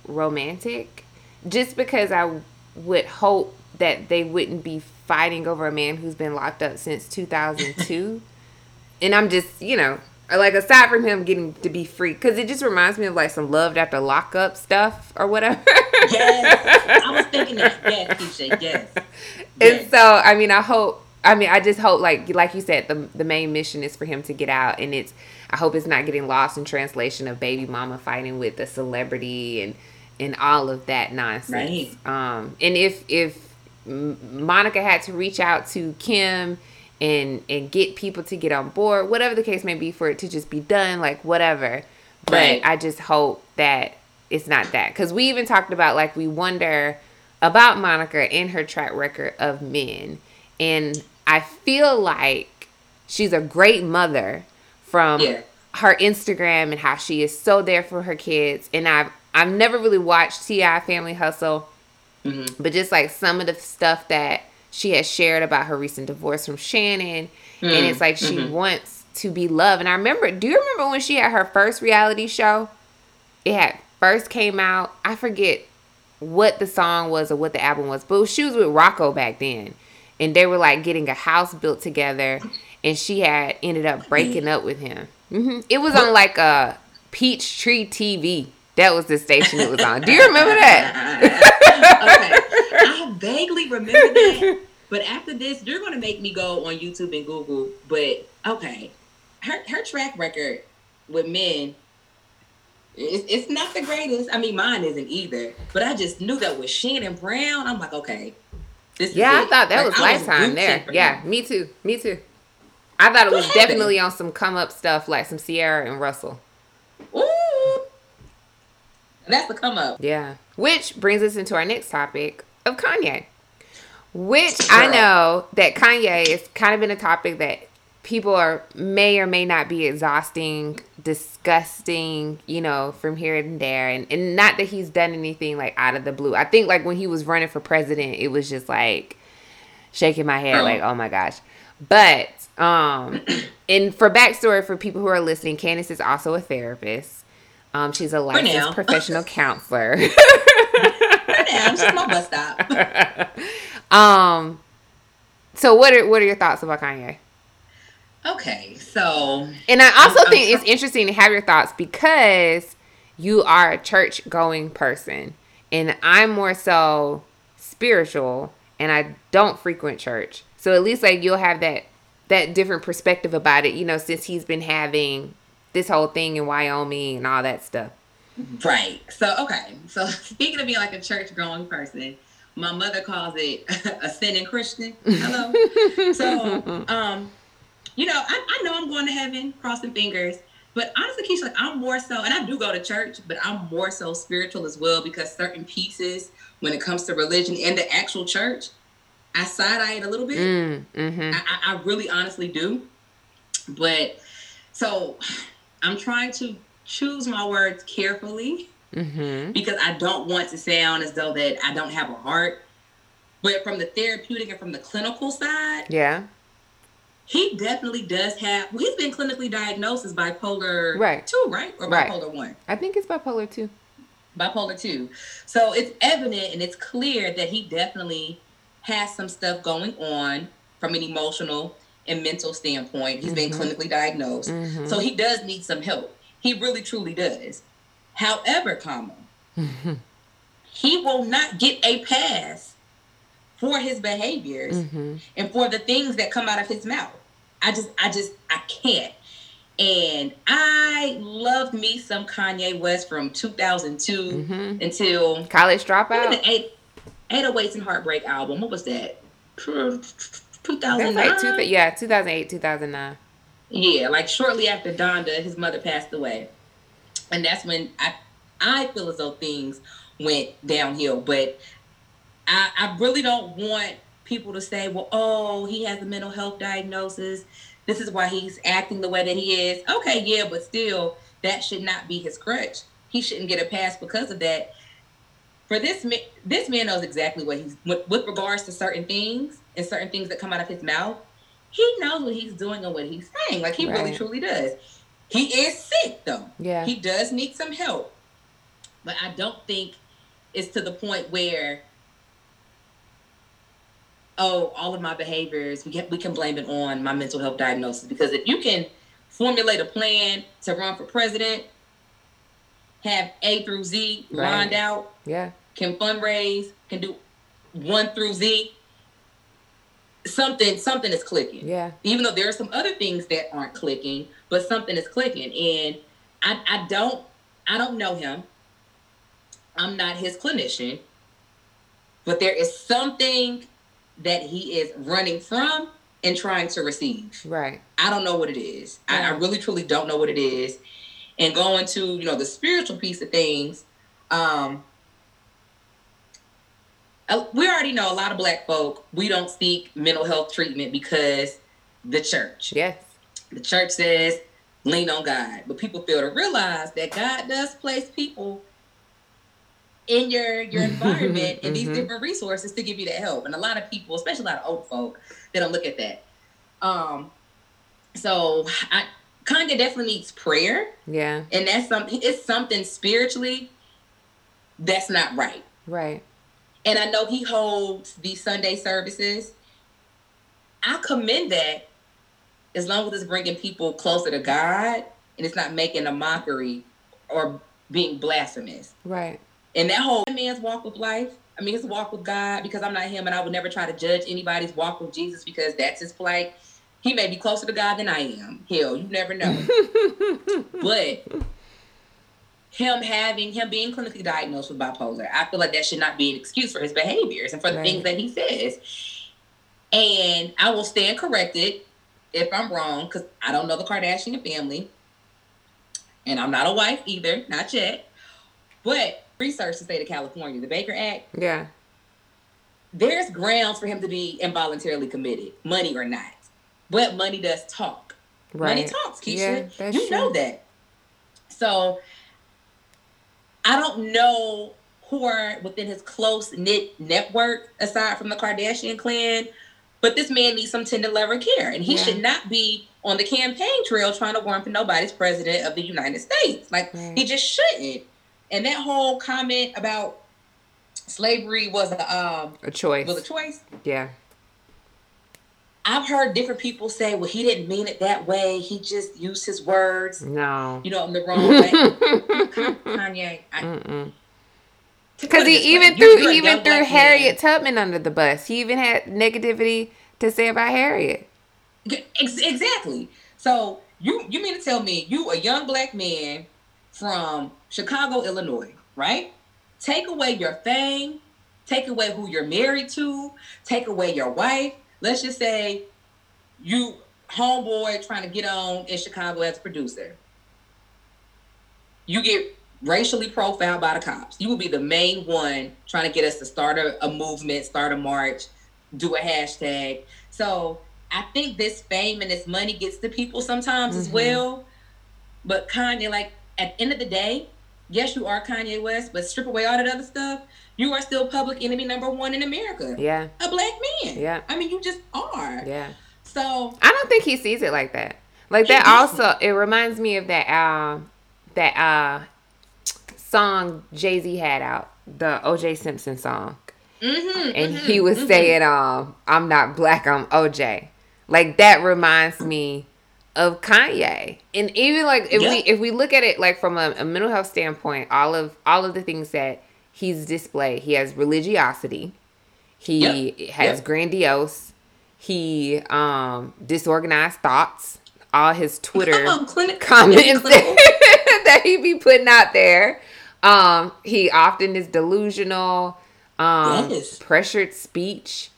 romantic, just because I would hope that they wouldn't be fighting over a man who's been locked up since 2002. [LAUGHS] and I'm just, you know, like aside from him getting to be free, because it just reminds me of like some loved after lockup stuff or whatever. Yes, I was thinking that. [LAUGHS] Yes, Keisha. Yes. And so, I mean, I hope. I mean, I just hope, like, like you said, the the main mission is for him to get out, and it's. I hope it's not getting lost in translation of baby mama fighting with a celebrity and and all of that nonsense. Right. Um, and if if Monica had to reach out to Kim and and get people to get on board, whatever the case may be, for it to just be done, like whatever. But Right. I just hope that it's not that because we even talked about like we wonder about Monica and her track record of men, and I feel like she's a great mother from Yeah. her Instagram and how she is so there for her kids. And I've I've never really watched T.I. Family Hustle, Mhm. but just like some of the stuff that she has shared about her recent divorce from Shannon, and Mm, it's like she mhm. wants to be loved. And I remember, do you remember when she had her first reality show? It had first came out. I forget what the song was or what the album was, but she was with Rocko back then, and they were like getting a house built together, and she had ended up breaking up with him. hmm It was on like a Peachtree TV. That was the station it was on. Do you remember that? [LAUGHS] okay. I vaguely remember that. But after this, you're gonna make me go on YouTube and Google. But okay. Her her track record with men it's, it's not the greatest. I mean, mine isn't either. But I just knew that with Shannon Brown, I'm like, okay. This is Yeah, I it. thought that Like, was lifetime there. Yeah, me too. Me too. I thought it What was happened? definitely on some come up stuff like some Ciara and Russell. Ooh. That's the come up. Yeah. Which brings us into our next topic of Kanye. Which I know that Kanye is kind of been a topic that people are may or may not be exhausting, disgusting, you know, from here and there. And, and not that he's done anything like out of the blue. I think like when he was running for president, it was just like shaking my head Girl. like, oh my gosh. But um [CLEARS THROAT] and for backstory for people who are listening, Candace is also a therapist. Um, she's a licensed [LAUGHS] professional counselor. Damn, she's my bus stop. [LAUGHS] um so what are what are your thoughts about Kanye? Okay, so And I also I'm- I'm think it's interesting to have your thoughts because you are a church going person and I'm more so spiritual and I don't frequent church. So at least like you'll have that that different perspective about it, you know, since he's been having this whole thing in Wyoming and all that stuff. Right. So okay. So [LAUGHS] speaking of being like a church going person, my mother calls it [LAUGHS] a sinning Christian. Hello. [LAUGHS] so um, you know, I, I know I'm going to heaven, crossing fingers. But honestly, Keisha, like I'm more so, and I do go to church, but I'm more so spiritual as well because certain pieces, when it comes to religion and the actual church, I side eye it a little bit. Mm, mhm. I, I, I really honestly do. But so I'm trying to choose my words carefully Mhm. because I don't want to sound as though that I don't have a heart. But from the therapeutic and from the clinical side, Yeah. he definitely does have. Well, he's been clinically diagnosed as bipolar Right. two, right, or Right. bipolar one, I think it's bipolar two. bipolar two. So it's evident and it's clear that he definitely has some stuff going on from an emotional and mental standpoint. He's been Mhm. clinically diagnosed, Mhm. so he does need some help. He really truly does. However, comma, Mhm. he will not get a pass for his behaviors Mhm. and for the things that come out of his mouth. I just, I just, I can't. And I loved me some Kanye West from 2002 mm-hmm. until College Dropout. The eight, 808s and Heartbreak album. What was that? 2009. Like two, yeah, 2008, 2009. Yeah, like shortly after Donda, his mother passed away, and that's when I I feel as though things went downhill. But I I really don't want people to say, well, oh, he has a mental health diagnosis. This is why he's acting the way that he is. Okay, yeah, but still, that should not be his crutch. He shouldn't get a pass because of that. For this man, this man knows exactly what he's with, with regards to certain things and certain things that come out of his mouth. He knows what he's doing and what he's saying. Like he right. really truly does. He is sick though. Yeah. He does need some help. But I don't think it's to the point where oh, all of my behaviors, we can, we can blame it on my mental health diagnosis. Because if you can formulate a plan to run for president, have A through Z right. lined out, yeah, can fundraise, can do one through Z, something something is clicking. Yeah. Even though there are some other things that aren't clicking, but something is clicking. And I, I don't I don't know him. I'm not his clinician. But there is something that he is running from and trying to receive. Right. I don't know what it is. I, I, really truly don't know what it is. And going to, you know, the spiritual piece of things, um, we already know a lot of black folk, we don't seek mental health treatment because the church. Yes. The church says lean on God. But people fail to realize that God does place people in your your [LAUGHS] environment and these mm-hmm. different resources to give you that help. And a lot of people, especially a lot of old folk, they don't look at that. Um, so I Kanye definitely needs prayer. Yeah. And that's something it's something spiritually that's not right. Right. And I know he holds these Sunday services. I commend that as long as it's bringing people closer to God and it's not making a mockery or being blasphemous. Right. And that whole man's walk with life, I mean, his walk with God, because I'm not him and I would never try to judge anybody's walk with Jesus because that's his plight. He may be closer to God than I am. Hell, you never know. [LAUGHS] but him having, him being clinically diagnosed with bipolar, I feel like that should not be an excuse for his behaviors and for the right. things that he says. And I will stand corrected if I'm wrong because I don't know the Kardashian family. And I'm not a wife either, not yet. But research the state of California, the Baker Act. Yeah. There's grounds for him to be involuntarily committed, money or not. But money does talk. Right. Money talks, Keisha. Yeah, you true. know that. So I don't know who are within his close knit network aside from the Kardashian clan, but this man needs some tender loving care, and he yeah. should not be on the campaign trail trying to run for nobody's president of the United States. Like right. he just shouldn't. And that whole comment about slavery was a um, a choice. Was a choice. Yeah. I've heard different people say, "Well, he didn't mean it that way. He just used his words." No. You know, in the wrong way. [LAUGHS] Kanye. Because he even threw he even threw Harriet man. Tubman under the bus. He even had negativity to say about Harriet. Exactly. So you you mean to tell me you a young black man from Chicago, Illinois, right? Take away your fame, take away who you're married to, take away your wife. Let's just say you homeboy trying to get on in Chicago as a producer. You get racially profiled by the cops. You will be the main one trying to get us to start a, a movement, start a march, do a hashtag. So I think this fame and this money gets to people sometimes mm-hmm. as well. But Kanye, like at the end of the day, yes, you are Kanye West, but strip away all that other stuff, you are still public enemy number one in America. Yeah. A black man. Yeah. I mean, you just are. Yeah. So I don't think he sees it like that. Like that also it reminds me of that uh that uh song Jay Z had out, the OJ Simpson song. Mm-hmm, and mm-hmm, he was mm-hmm. saying, um, I'm not black, I'm OJ. Like that reminds me of Kanye. And even like if yeah. we if we look at it like from a, a, mental health standpoint, all of all of the things that he's displayed, he has religiosity, he yep. has yep. grandiose, he um disorganized thoughts, all his Twitter [LAUGHS] oh, comments [LAUGHS] [LAUGHS] that he be putting out there. Um, he often is delusional, um, yes. pressured speech,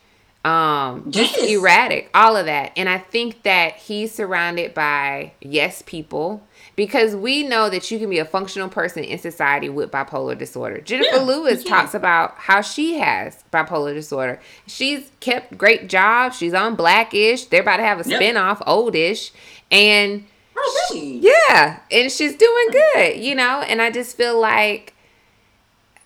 um, just yes. erratic, all of that. And I think that he's surrounded by yes people because we know that you can be a functional person in society with bipolar disorder. Jennifer yeah, Lewis talks about how she has bipolar disorder. She's kept great jobs. She's on Blackish. They're about to have a yep. spinoff, Oldish, and oh, really? yeah, and she's doing good. You know, and I just feel like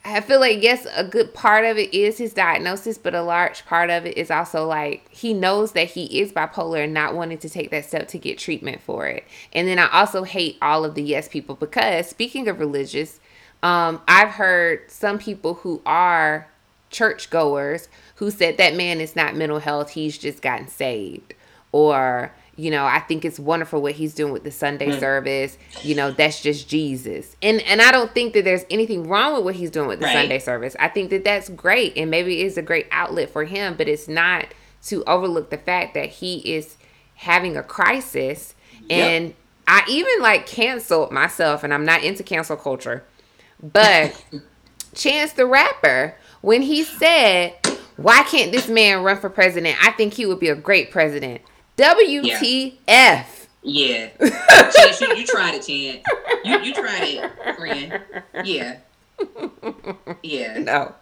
I feel like yes, a good part of it is his diagnosis, but a large part of it is also like he knows that he is bipolar and not wanting to take that step to get treatment for it. And then I also hate all of the yes people because speaking of religious, um, I've heard some people who are churchgoers who said that man is not mental health, he's just gotten saved. Or you know i think it's wonderful what he's doing with the sunday mm. service you know that's just jesus and and i don't think that there's anything wrong with what he's doing with the right. sunday service i think that that's great and maybe it's a great outlet for him but it's not to overlook the fact that he is having a crisis and yep. i even like canceled myself and i'm not into cancel culture but [LAUGHS] chance the rapper when he said why can't this man run for president i think he would be a great president WTF. Yeah. [LAUGHS] Chance, you, you, tried it, Chan. You, you tried it, friend. Yeah. Yeah. No.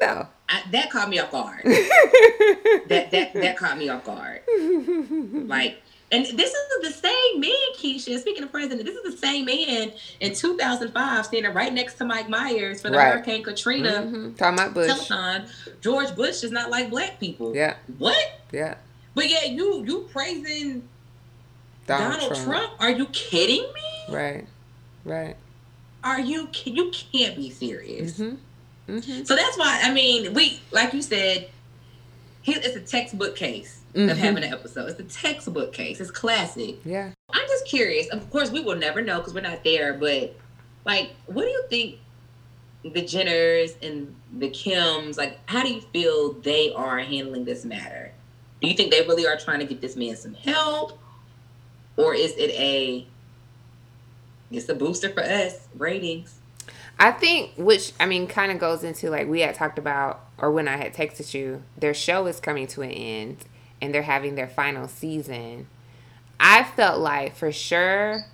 No. I, that caught me off guard. [LAUGHS] that that that caught me off guard. Like, and this is the same man, Keisha. Speaking of president, this is the same man in 2005 standing right next to Mike Myers for the right. Hurricane Katrina. Mm-hmm. Talking about Bush. Telethon. George Bush does not like black people. Yeah. What? Yeah. But yeah, you you praising Donald, Donald Trump. Trump. Are you kidding me? Right. Right. Are you you can't be serious. Mm-hmm. Mm-hmm. So that's why I mean we like you said, it's a textbook case mm-hmm. of having an episode. It's a textbook case. It's classic. Yeah. I'm just curious. Of course, we will never know because we're not there. But like, what do you think the Jenners and the Kims like? How do you feel they are handling this matter? Do you think they really are trying to get this man some help? Or is it a it's a booster for us, ratings? I think which I mean kind of goes into like we had talked about or when I had texted you, their show is coming to an end and they're having their final season. I felt like for sure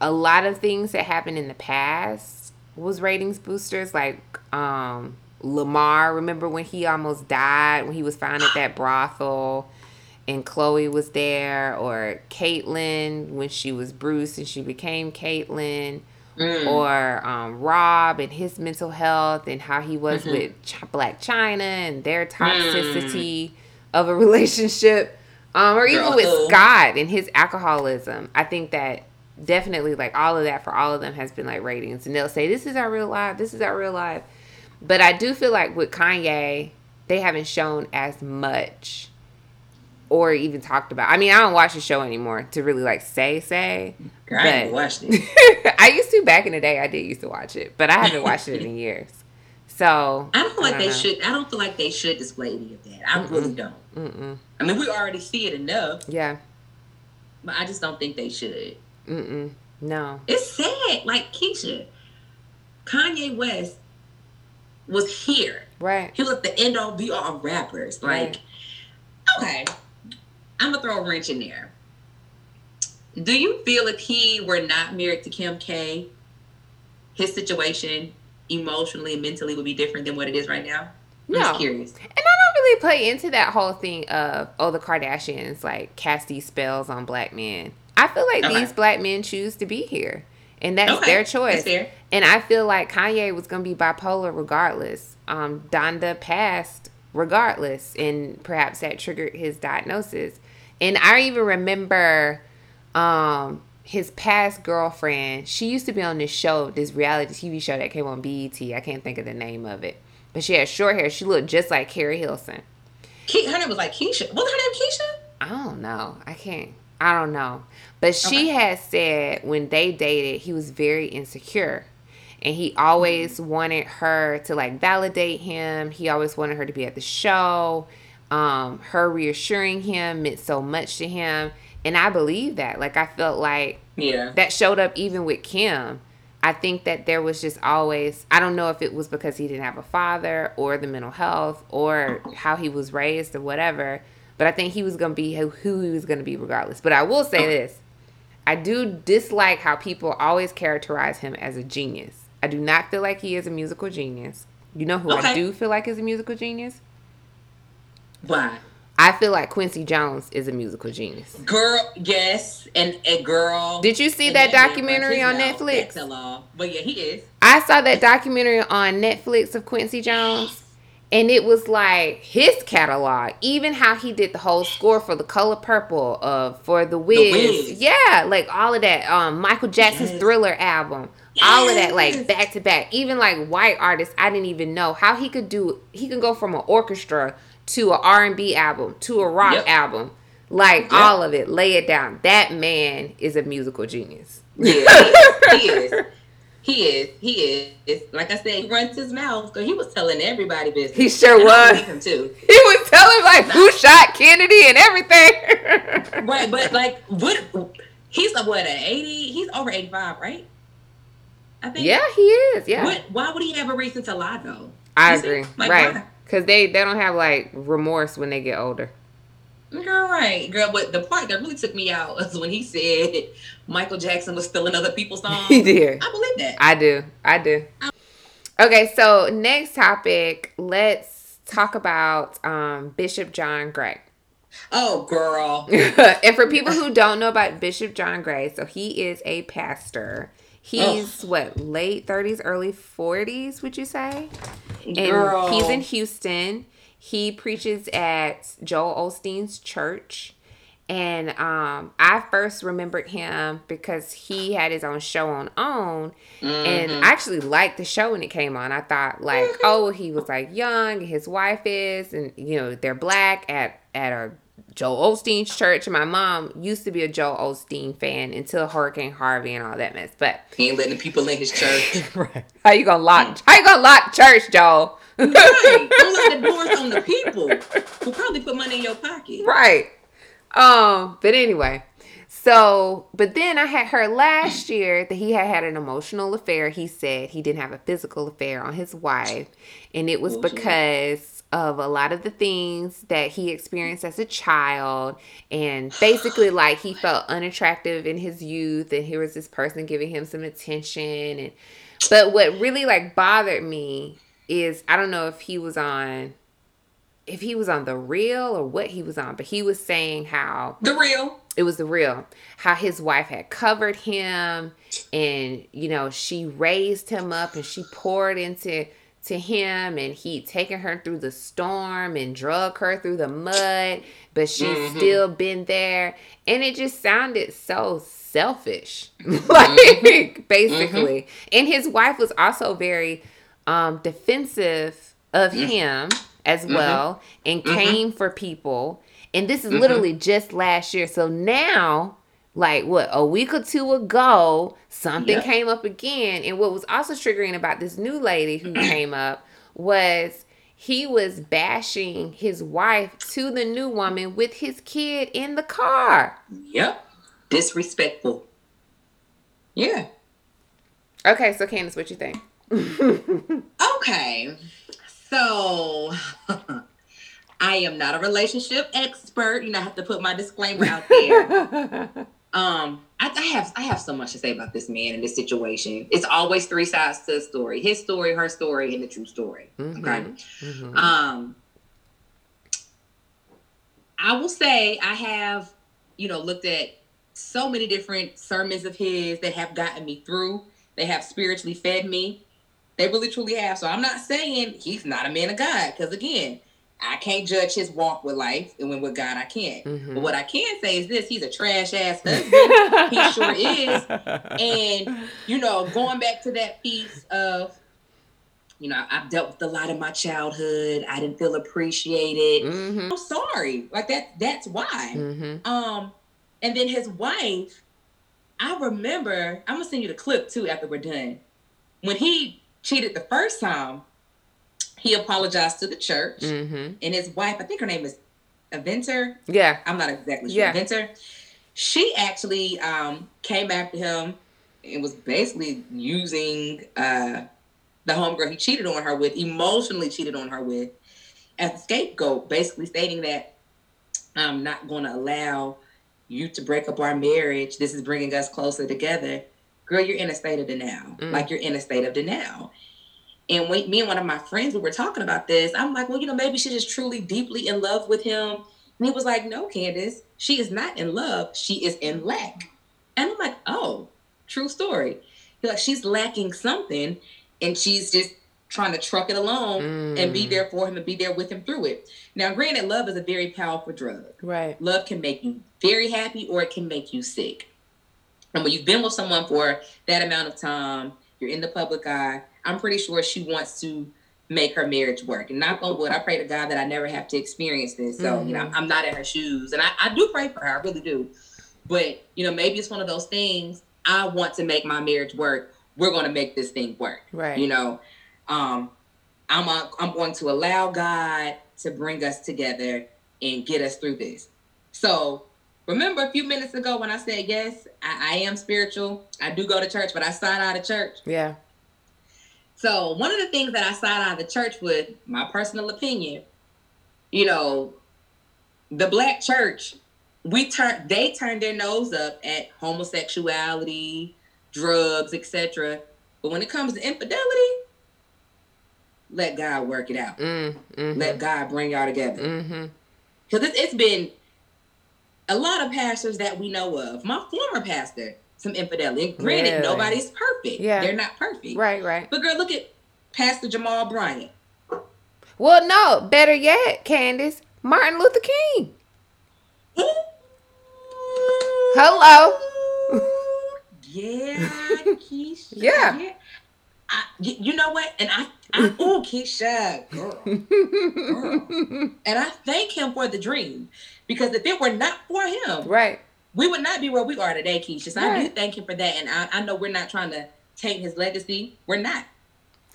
a lot of things that happened in the past was ratings boosters like um Lamar, remember when he almost died when he was found at that brothel and Khloé was there, or Caitlyn when she was Bruce and she became Caitlyn, mm. or um, Rob and his mental health and how he was mm-hmm. with Ch- Blac Chyna and their toxicity mm. of a [LAUGHS] relationship, um, or even Girl. with Scott and his alcoholism. I think that definitely like all of that for all of them has been like ratings, and they'll say this is our real life, this is our real life but I do feel like with Kanye, they haven't shown as much or even talked about. I mean, I don't watch the show anymore to really like say say. Girl, I haven't watched it. [LAUGHS] I used to back in the day. I did used to watch it, but I haven't watched it in [LAUGHS] years. So I don't feel like don't they know. should. I don't feel like they should display any of that. I Mm-mm. really don't. Mm-mm. I mean, we already see it enough. Yeah. But I just don't think they should. Mm-mm. No. It's sad. Like Keisha, Kanye West was here. Right. He was the end all be all rappers. Like, right. okay, I'm gonna throw a wrench in there. Do you feel if he were not married to Kim K, his situation emotionally and mentally would be different than what it is right now? I'm no. just curious. And I don't really play into that whole thing of oh the Kardashians like cast these spells on black men. I feel like okay. these black men choose to be here and that's okay. their choice. That's and I feel like Kanye was gonna be bipolar regardless. Um, Donda passed regardless, and perhaps that triggered his diagnosis. And I even remember um, his past girlfriend. She used to be on this show, this reality TV show that came on BET. I can't think of the name of it, but she had short hair. She looked just like Keri Hilson. Her name was like Keisha. What her name Keisha? I don't know. I can't. I don't know. But she okay. had said when they dated, he was very insecure. And he always wanted her to like validate him. He always wanted her to be at the show. Um, her reassuring him meant so much to him. And I believe that. Like I felt like Yeah. that showed up even with Kim. I think that there was just always I don't know if it was because he didn't have a father or the mental health or how he was raised or whatever, but I think he was going to be who, who he was going to be regardless. But I will say this. I do dislike how people always characterize him as a genius. I do not feel like he is a musical genius. You know who I do feel like is a musical genius? Why? I feel like Quincy Jones is a musical genius. Girl, yes, and a girl. Did you see that documentary on. Netflix? That's a law. But yeah, he is. I saw that documentary on Netflix of Quincy Jones, and it was like his catalog, even how he did the whole score for the Color Purple, uh, for the Wiz, yeah, like all of that. Um, Michael Jackson's Yes. Thriller album, all of that, like back to back. Even like white artists, I didn't even know how he could do. He can go from an orchestra to an R and B album to a rock Yep. album, like Yep. all of it. Lay it down. That man is a musical genius. Yeah, he is. [LAUGHS] He is. He is. Like I said, he runs his mouth because he was telling everybody business. He sure was. him too. [LAUGHS] He was telling like who shot Kennedy and everything. [LAUGHS] Right, but like, what? He's like what? An eighty? He's over eighty-five, right? I think. yeah, he is. Yeah, What? Why would he have a reason to lie though? I You agree. Like, right, because they they don't have like remorse when they get older. Girl, right, girl. But the part that really took me out was when he said Michael Jackson was stealing other people's [LAUGHS] songs. He did. I believe that. I do. I do. Okay, so next topic. Let's talk about um, Bishop John Gray. Oh, girl. [LAUGHS] and for people who don't know about Bishop John Gray, so he is a pastor. He's what late thirties, early forties, would you say? And Girl. he's in Houston. He preaches at Joel Osteen's church. And um, I first remembered him because he had his own show on OWN. And Mhm. I actually liked the show when it came on. I thought like, [LAUGHS] oh, he was like young, his wife is, and you know, they're black at at a Joel Osteen's church. And my mom used to be a Joel Osteen fan until Hurricane Harvey and all that mess. But he ain't letting people in his church. [LAUGHS] right. how you gonna lock how you gonna lock church, Joel? Right. Don't let the doors on the people who probably put money in your pocket. right. Um, but anyway, so but then I had heard last year that he had had an emotional affair. He said he didn't have a physical affair on his wife, and it was because of a lot of the things that he experienced as a child and basically [SIGHS] like he felt unattractive in his youth and here was this person giving him some attention and but what really like bothered me is I don't know if he was on if he was on the real or what he was on, but he was saying how The real. it was the real, how his wife had covered him and you know, she raised him up and she poured into to him and he'd taken her through the storm and drug her through the mud, but she's Mhm. still been there. And it just sounded so selfish. [LAUGHS] like basically. And his wife was also very um defensive of mm. him as mm-hmm. well and mm-hmm. came for people. And this is mm-hmm. literally just last year. So now like what a week or two ago something Yep. came up again and what was also triggering about this new lady who [CLEARS THROAT] came up was he was bashing his wife to the new woman with his kid in the car Yep. Disrespectful. Yeah. okay so candace what you think [LAUGHS] Okay. So [LAUGHS] I am not a relationship expert. You know, I have to put my disclaimer out there. [LAUGHS] um, I, I have I have so much to say about this man and this situation. It's always three sides to the story: his story, her story, and the true story. Okay. Mhm. Um, I will say I have, you know, looked at so many different sermons of his that have gotten me through. They have spiritually fed me. They really truly have. So I'm not saying he's not a man of God, because again, I can't judge his walk with life, and when with God I can't. Mhm. But what I can say is this: he's a trash ass [LAUGHS] husband. he sure is. And you know, going back to that piece of, you know, I've dealt with a lot in my childhood. I didn't feel appreciated. Mhm. I'm sorry. Like that. That's why. Mhm. Um, and then his wife. I remember. I'm gonna send you the clip too after we're done. When he cheated the first time, he apologized to the church, Mhm. and his wife. I think her name is Aventer. yeah I'm not exactly sure. Yeah. Aventer. she actually um, came after him and was basically using uh, the homegirl he cheated on her with, emotionally cheated on her with, as a scapegoat, basically stating that I'm not going to allow you to break up our marriage. This is bringing us closer together. Girl, you're in a state of denial. Mm. Like you're in a state of denial. And when me and one of my friends we were talking about this, I'm like, well, you know, maybe she's just truly deeply in love with him. And he was like, no, Candace, she is not in love. She is in lack. And I'm like, oh, true story. He's like, she's lacking something and she's just trying to truck it along mm. and be there for him and be there with him through it. Now, granted, love is a very powerful drug. Right. Love can make you very happy or it can make you sick. And when you've been with someone for that amount of time, you're in the public eye, I'm pretty sure she wants to make her marriage work. And knock on wood, I pray to God that I never have to experience this. So, mm-hmm. you know, mm-hmm. I'm not in her shoes. And I, I do pray for her, I really do. But, you know, maybe it's one of those things. I want to make my marriage work. We're going to make this thing work. Right. You know, um, I'm, a, I'm going to allow God to bring us together and get us through this. So remember a few minutes ago when I said, yes, I, I am spiritual. I do go to church, but I sign out of church. Yeah. So one of the things that I side out of the church with, my personal opinion, you know, the black church, we turn they turned their nose up at homosexuality, drugs, etc. But when it comes to infidelity, let God work it out. Mm, mm-hmm. Let God bring y'all together. Because mm-hmm. it's, it's been a lot of pastors that we know of. My former pastor, some infidelity. And granted, really? nobody's perfect. Yeah. They're not perfect. Right, right. But girl, look at Pastor Jamal Bryant. Well, no, better yet, Candace, Martin Luther King. Hello. [LAUGHS] Yeah, [LAUGHS] Keisha. Yeah. yeah. I, you know what? And I, I [LAUGHS] oh Keisha, girl, girl, and I thank him for the dream because if it were not for him, right, we would not be where we are today, Keisha. So right. I do thank him for that, and I, I know we're not trying to take his legacy. We're not.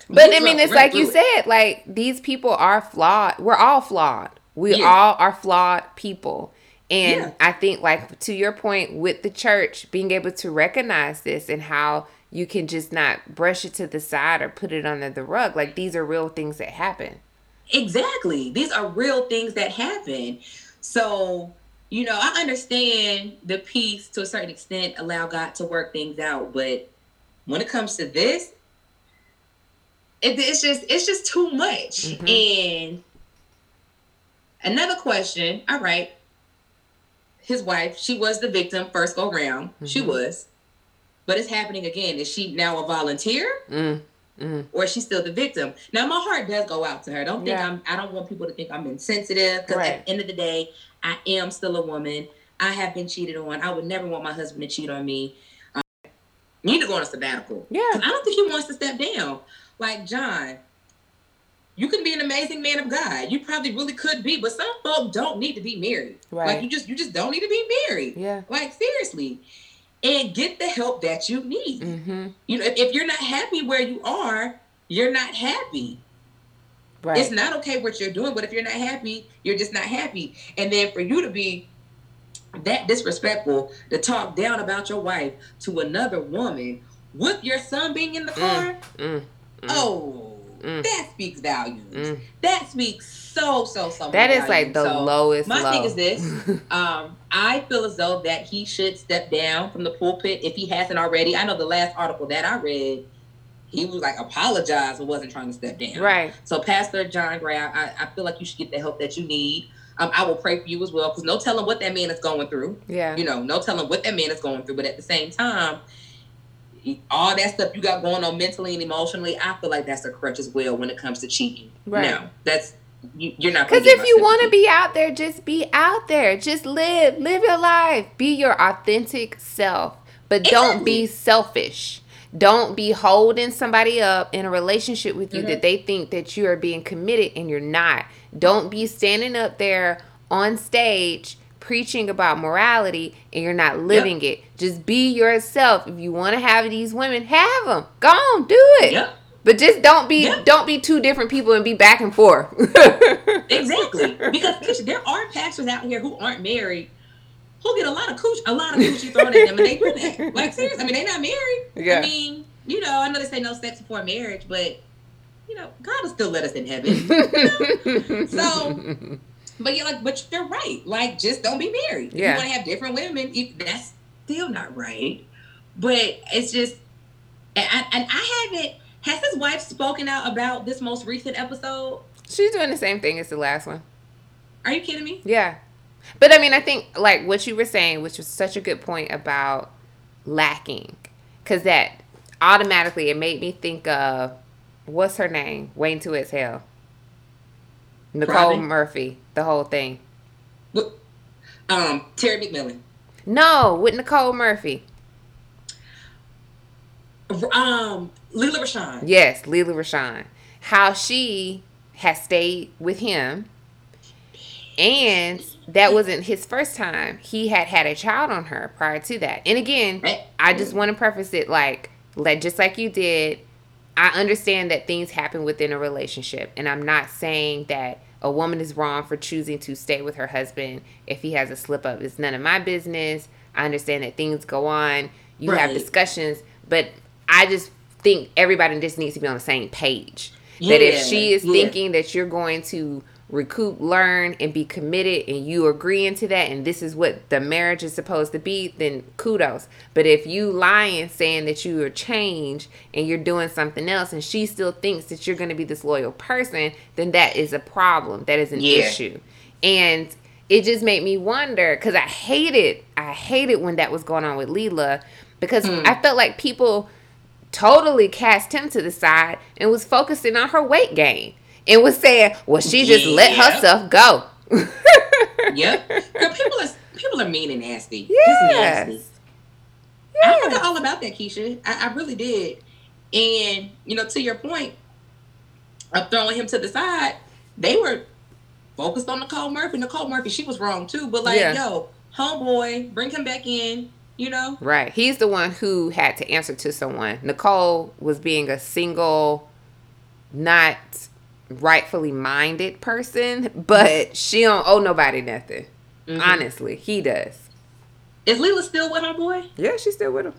But we I mean, it's like you it. said, like these people are flawed. We're all flawed. We yeah. all are flawed people. And yeah. I think, like to your point with the church, being able to recognize this and how you can just not brush it to the side or put it under the rug. Like these are real things that happen. Exactly. These are real things that happen. So, you know, I understand the peace to a certain extent, allow God to work things out. But when it comes to this, it, it's just it's just too much. Mm-hmm. And another question, all right. His wife, she was the victim first go round. Mm-hmm. She was but it's happening again. Is she now a volunteer? Mm, mm. Or is she still the victim? Now my heart does go out to her. Don't think yeah. I'm I don't want people to think I'm insensitive because right. at the end of the day, I am still a woman. I have been cheated on. I would never want my husband to cheat on me. Um, need to go on a sabbatical. Yeah. I don't think he wants to step down. Like John, you can be an amazing man of God. You probably really could be, but some folk don't need to be married. Right. Like you just you just don't need to be married. Yeah. Like seriously and get the help that you need. Mm-hmm. You know, if, if, you're not happy where you are, you're not happy. Right. It's not okay what you're doing, but if you're not happy, you're just not happy. And then for you to be that disrespectful to talk down about your wife to another woman with your son being in the mm, car, mm, mm, oh, mm. that speaks volumes. Mm. That speaks so so so. That is like the so lowest. My low. thing is this: [LAUGHS] um, I feel as though that he should step down from the pulpit if he hasn't already. I know the last article that I read, he was like apologized but wasn't trying to step down. Right. So Pastor John Gray, I, I feel like you should get the help that you need. Um, I will pray for you as well because no telling what that man is going through. Yeah. You know, no telling what that man is going through. But at the same time, all that stuff you got going on mentally and emotionally, I feel like that's a crutch as well when it comes to cheating. Right. Now, that's you, are not because if you want to be out there just be out there. Just live live your life. Be your authentic self. But don't be selfish. Don't be holding somebody up in a relationship with you mm-hmm. that they think that you are being committed and you're not. Don't be standing up there on stage preaching about morality and you're not living yep. it just be yourself if you want to have these women have them go on do it yep. But just don't be yeah. don't be two different people and be back and forth. [LAUGHS] exactly, because there are pastors out here who aren't married who get a lot of cooch, a lot of coochie thrown at them, and they do that. [LAUGHS] Like seriously, I mean, they're not married. Yeah. I mean, you know, I know they say no sex before marriage, but you know, God will still let us in heaven. [LAUGHS] So, but you're like, but you're right. Like, just don't be married. If you want to have different women, if, that's still not right. But it's just, and I, and I haven't. Has his wife spoken out about this most recent episode? She's doing the same thing as the last one. Are you kidding me? Yeah. But I mean, I think like what you were saying, which was such a good point about lacking, because that automatically it made me think of what's her name? Waiting to Exhale. Nicole Robin? Murphy, the whole thing. What- Um, Terry McMillan. No, with Nicole Murphy. Um, Lela Rochon. Yes, Lela Rochon. How she has stayed with him. And that wasn't his first time. He had had a child on her prior to that. And again, I just want to preface it like, like just like you did. I understand that things happen within a relationship, and I'm not saying that a woman is wrong for choosing to stay with her husband if he has a slip up. It's none of my business. I understand that things go on. You have discussions, but I just think everybody just needs to be on the same page. that if she is yeah. thinking that you're going to recoup, learn, and be committed, and you agreeing to that, and this is what the marriage is supposed to be, then kudos. But if you lying, saying that you are changed and you're doing something else, and she still thinks that you're going to be this loyal person, then that is a problem. That is an Yeah. issue. And it just made me wonder because I hated, I hated when that was going on with Lela because Hmm. I felt like people totally cast him to the side and was focusing on her weight gain and was saying, "Well, she just let herself go." [LAUGHS] Yep. Girl, people are people are mean and nasty. Yes. Just nasty. I Yes. forgot all about that, Keisha. I, I really did. And you know, to your point of throwing him to the side, they were focused on Nicole Murphy. Nicole Murphy, she was wrong too. But like, Yeah. yo, homeboy, bring him back in. You know, Right. He's the one who had to answer to someone. Nicole was being a single, not rightfully minded person, but she don't owe nobody nothing. Mhm. Honestly, he does. is Lela still with her boy? Yeah, she's still with him.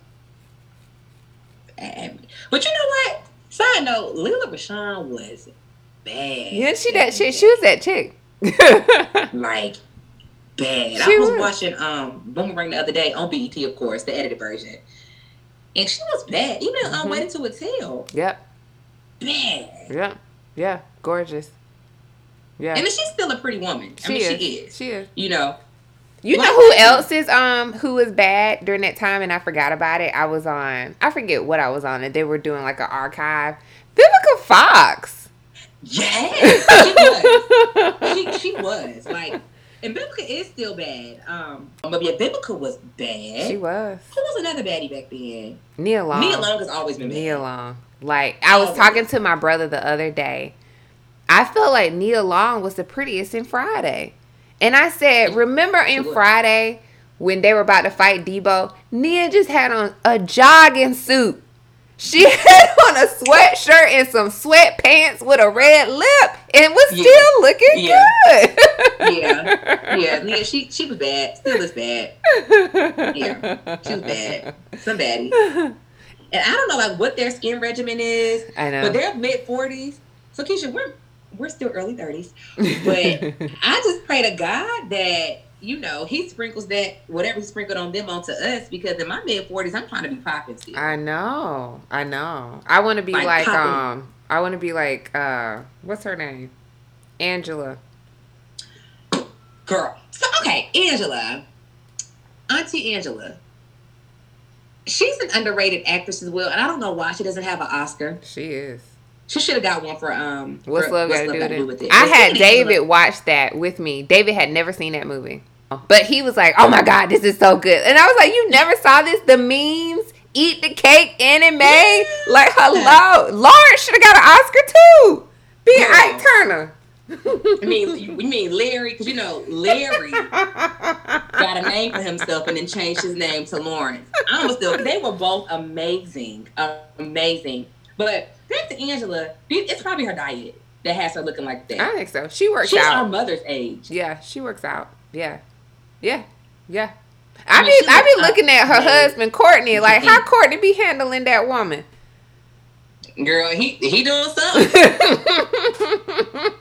But you know what? Side note, Lela Rochon was bad. Yeah, she that shit. She was that chick. [LAUGHS] like bad. She I was, was. watching um Boomerang the other day on BET, of course, the edited version, and she was bad. Even on Mhm. Waiting to Exhale, yep. bad. Yep. Yeah. Gorgeous. Yeah. And she's still a pretty woman. I she mean, is. she is. She is. You know, You Like- know who else is um who was bad during that time and I forgot about it? I was on I forget what I was on and they were doing like an archive. Vivica Fox. yes, she was. She she was like, and Vivica is still bad. Um, but yeah, Vivica was bad. She was. Who was another baddie back then? Nia Long. Nia Long has always been bad. Nia Long. Like I was Oh. talking to my brother the other day. I felt like Nia Long was the prettiest in Friday. And I said, remember in Friday when they were about to fight Debo? Nia just had on a jogging suit. She [LAUGHS] had on a sweatshirt and some sweatpants with a red lip and was Yeah. still looking Yeah. good. Yeah, yeah, [LAUGHS] yeah. She she was bad. Still is bad. Yeah, she was bad. Some baddie. And I don't know like what their skin regimen is, I know. but they're mid forties. So Keisha, we're we're still early thirties. But [LAUGHS] I just pray to God that you know He sprinkles that whatever He sprinkled on them onto us because in my mid forties I'm trying to be popping still. I know. I know. I want to be Like like, um I want to be like uh what's her name? Angela. Girl. So okay, Angela, Auntie Angela. She's an underrated actress as well, and I don't know why she doesn't have an Oscar. She is. She should have got one for um. What's for love got to do with it? But I had David watch that with me. David had never seen that movie. But he was like, "Oh my god, this is so good." And I was like, "You never saw this? The memes, eat the cake, Anna Mae. Like, hello, Lawrence should have got an Oscar too. Being Girl. Ike Turner." I mean, you mean Larry? Because you know Larry got a name for himself and then changed his name to Lawrence. I'm still. They were both amazing, amazing. But back to Angela, it's probably her diet that has her looking like that. I think so. She works She's out. She's our mother's age. Yeah, she works out. Yeah. Yeah. Yeah. I, I mean, be I be looking at her husband Courtney like how mm-hmm. Courtney be handling that woman. Girl, he he doing something. [LAUGHS]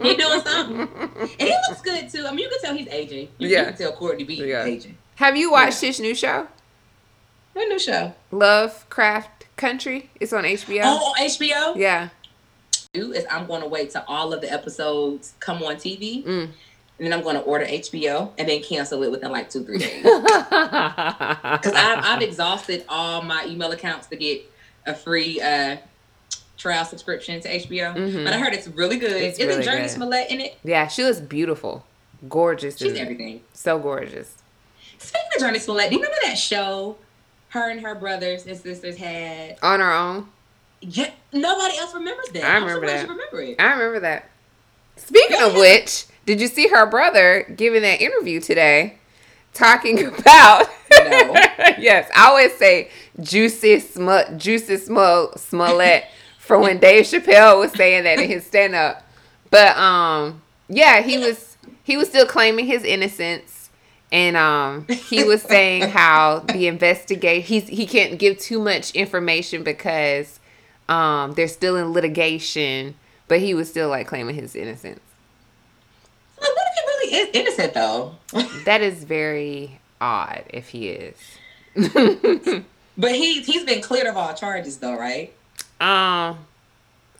he doing something, and he looks good too. I mean, you can tell he's aging. You, yeah. can tell Courtney be yeah. aging. Have you watched yeah. his new show? What new show? Lovecraft Country. It's on HBO. Oh, on HBO. Yeah. Do is I'm going to wait till all of the episodes come on TV. Mm. And then I'm going to order HBO and then cancel it within like two, three days. [LAUGHS] Because I've, I've exhausted all my email accounts to get a free uh, trial subscription to HBO. Mm-hmm. But I heard it's really good. It's Isn't really Jurnee Smollett in it? Yeah, she looks beautiful, gorgeous. She's everything. So gorgeous. Speaking of Jurnee Smollett, do you remember that show her and her brothers and sisters had on her own? Yeah, nobody else remembers that. I remember that. remember it. I remember that. Speaking yeah. of which, did you see her brother giving that interview today? Talking [LAUGHS] about no. [LAUGHS] yes, I always say juicy sm- juicy sm- Smollett [LAUGHS] for when Dave Chappelle was saying that in his stand up. But um yeah, he was he was still claiming his innocence and um he was saying how the investigate he's he can't give too much information because um they're still in litigation, but he was still like claiming his innocence. what if he really is innocent though? [LAUGHS] that is very odd if he is. [LAUGHS] but he he's been cleared of all charges though, right? Um,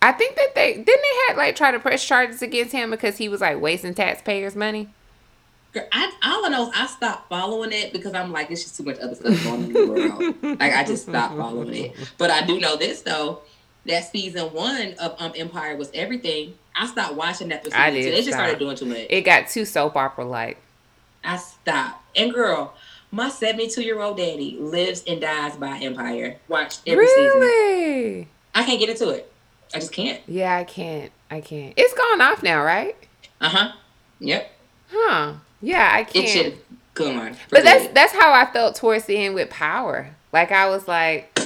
I think that they didn't they had like try to press charges against him because he was like wasting taxpayers' money. I all I know is I stopped following it because I'm like, it's just too much other stuff going on in the world. like I just stopped following it. But I do know this though, that season one of um Empire was everything. I stopped watching that for season I did two. They just stop. started doing too much. It got too soap opera like. I stopped. And girl, my 72 year old daddy lives and dies by Empire. Watched every really? season. I can't get into it. I just can't. Yeah, I can't. I can't. It's gone off now, right? Uh huh. Yep. Huh. Yeah, I can't. It should go on. But that's that's how I felt towards the end with Power. Like I was like,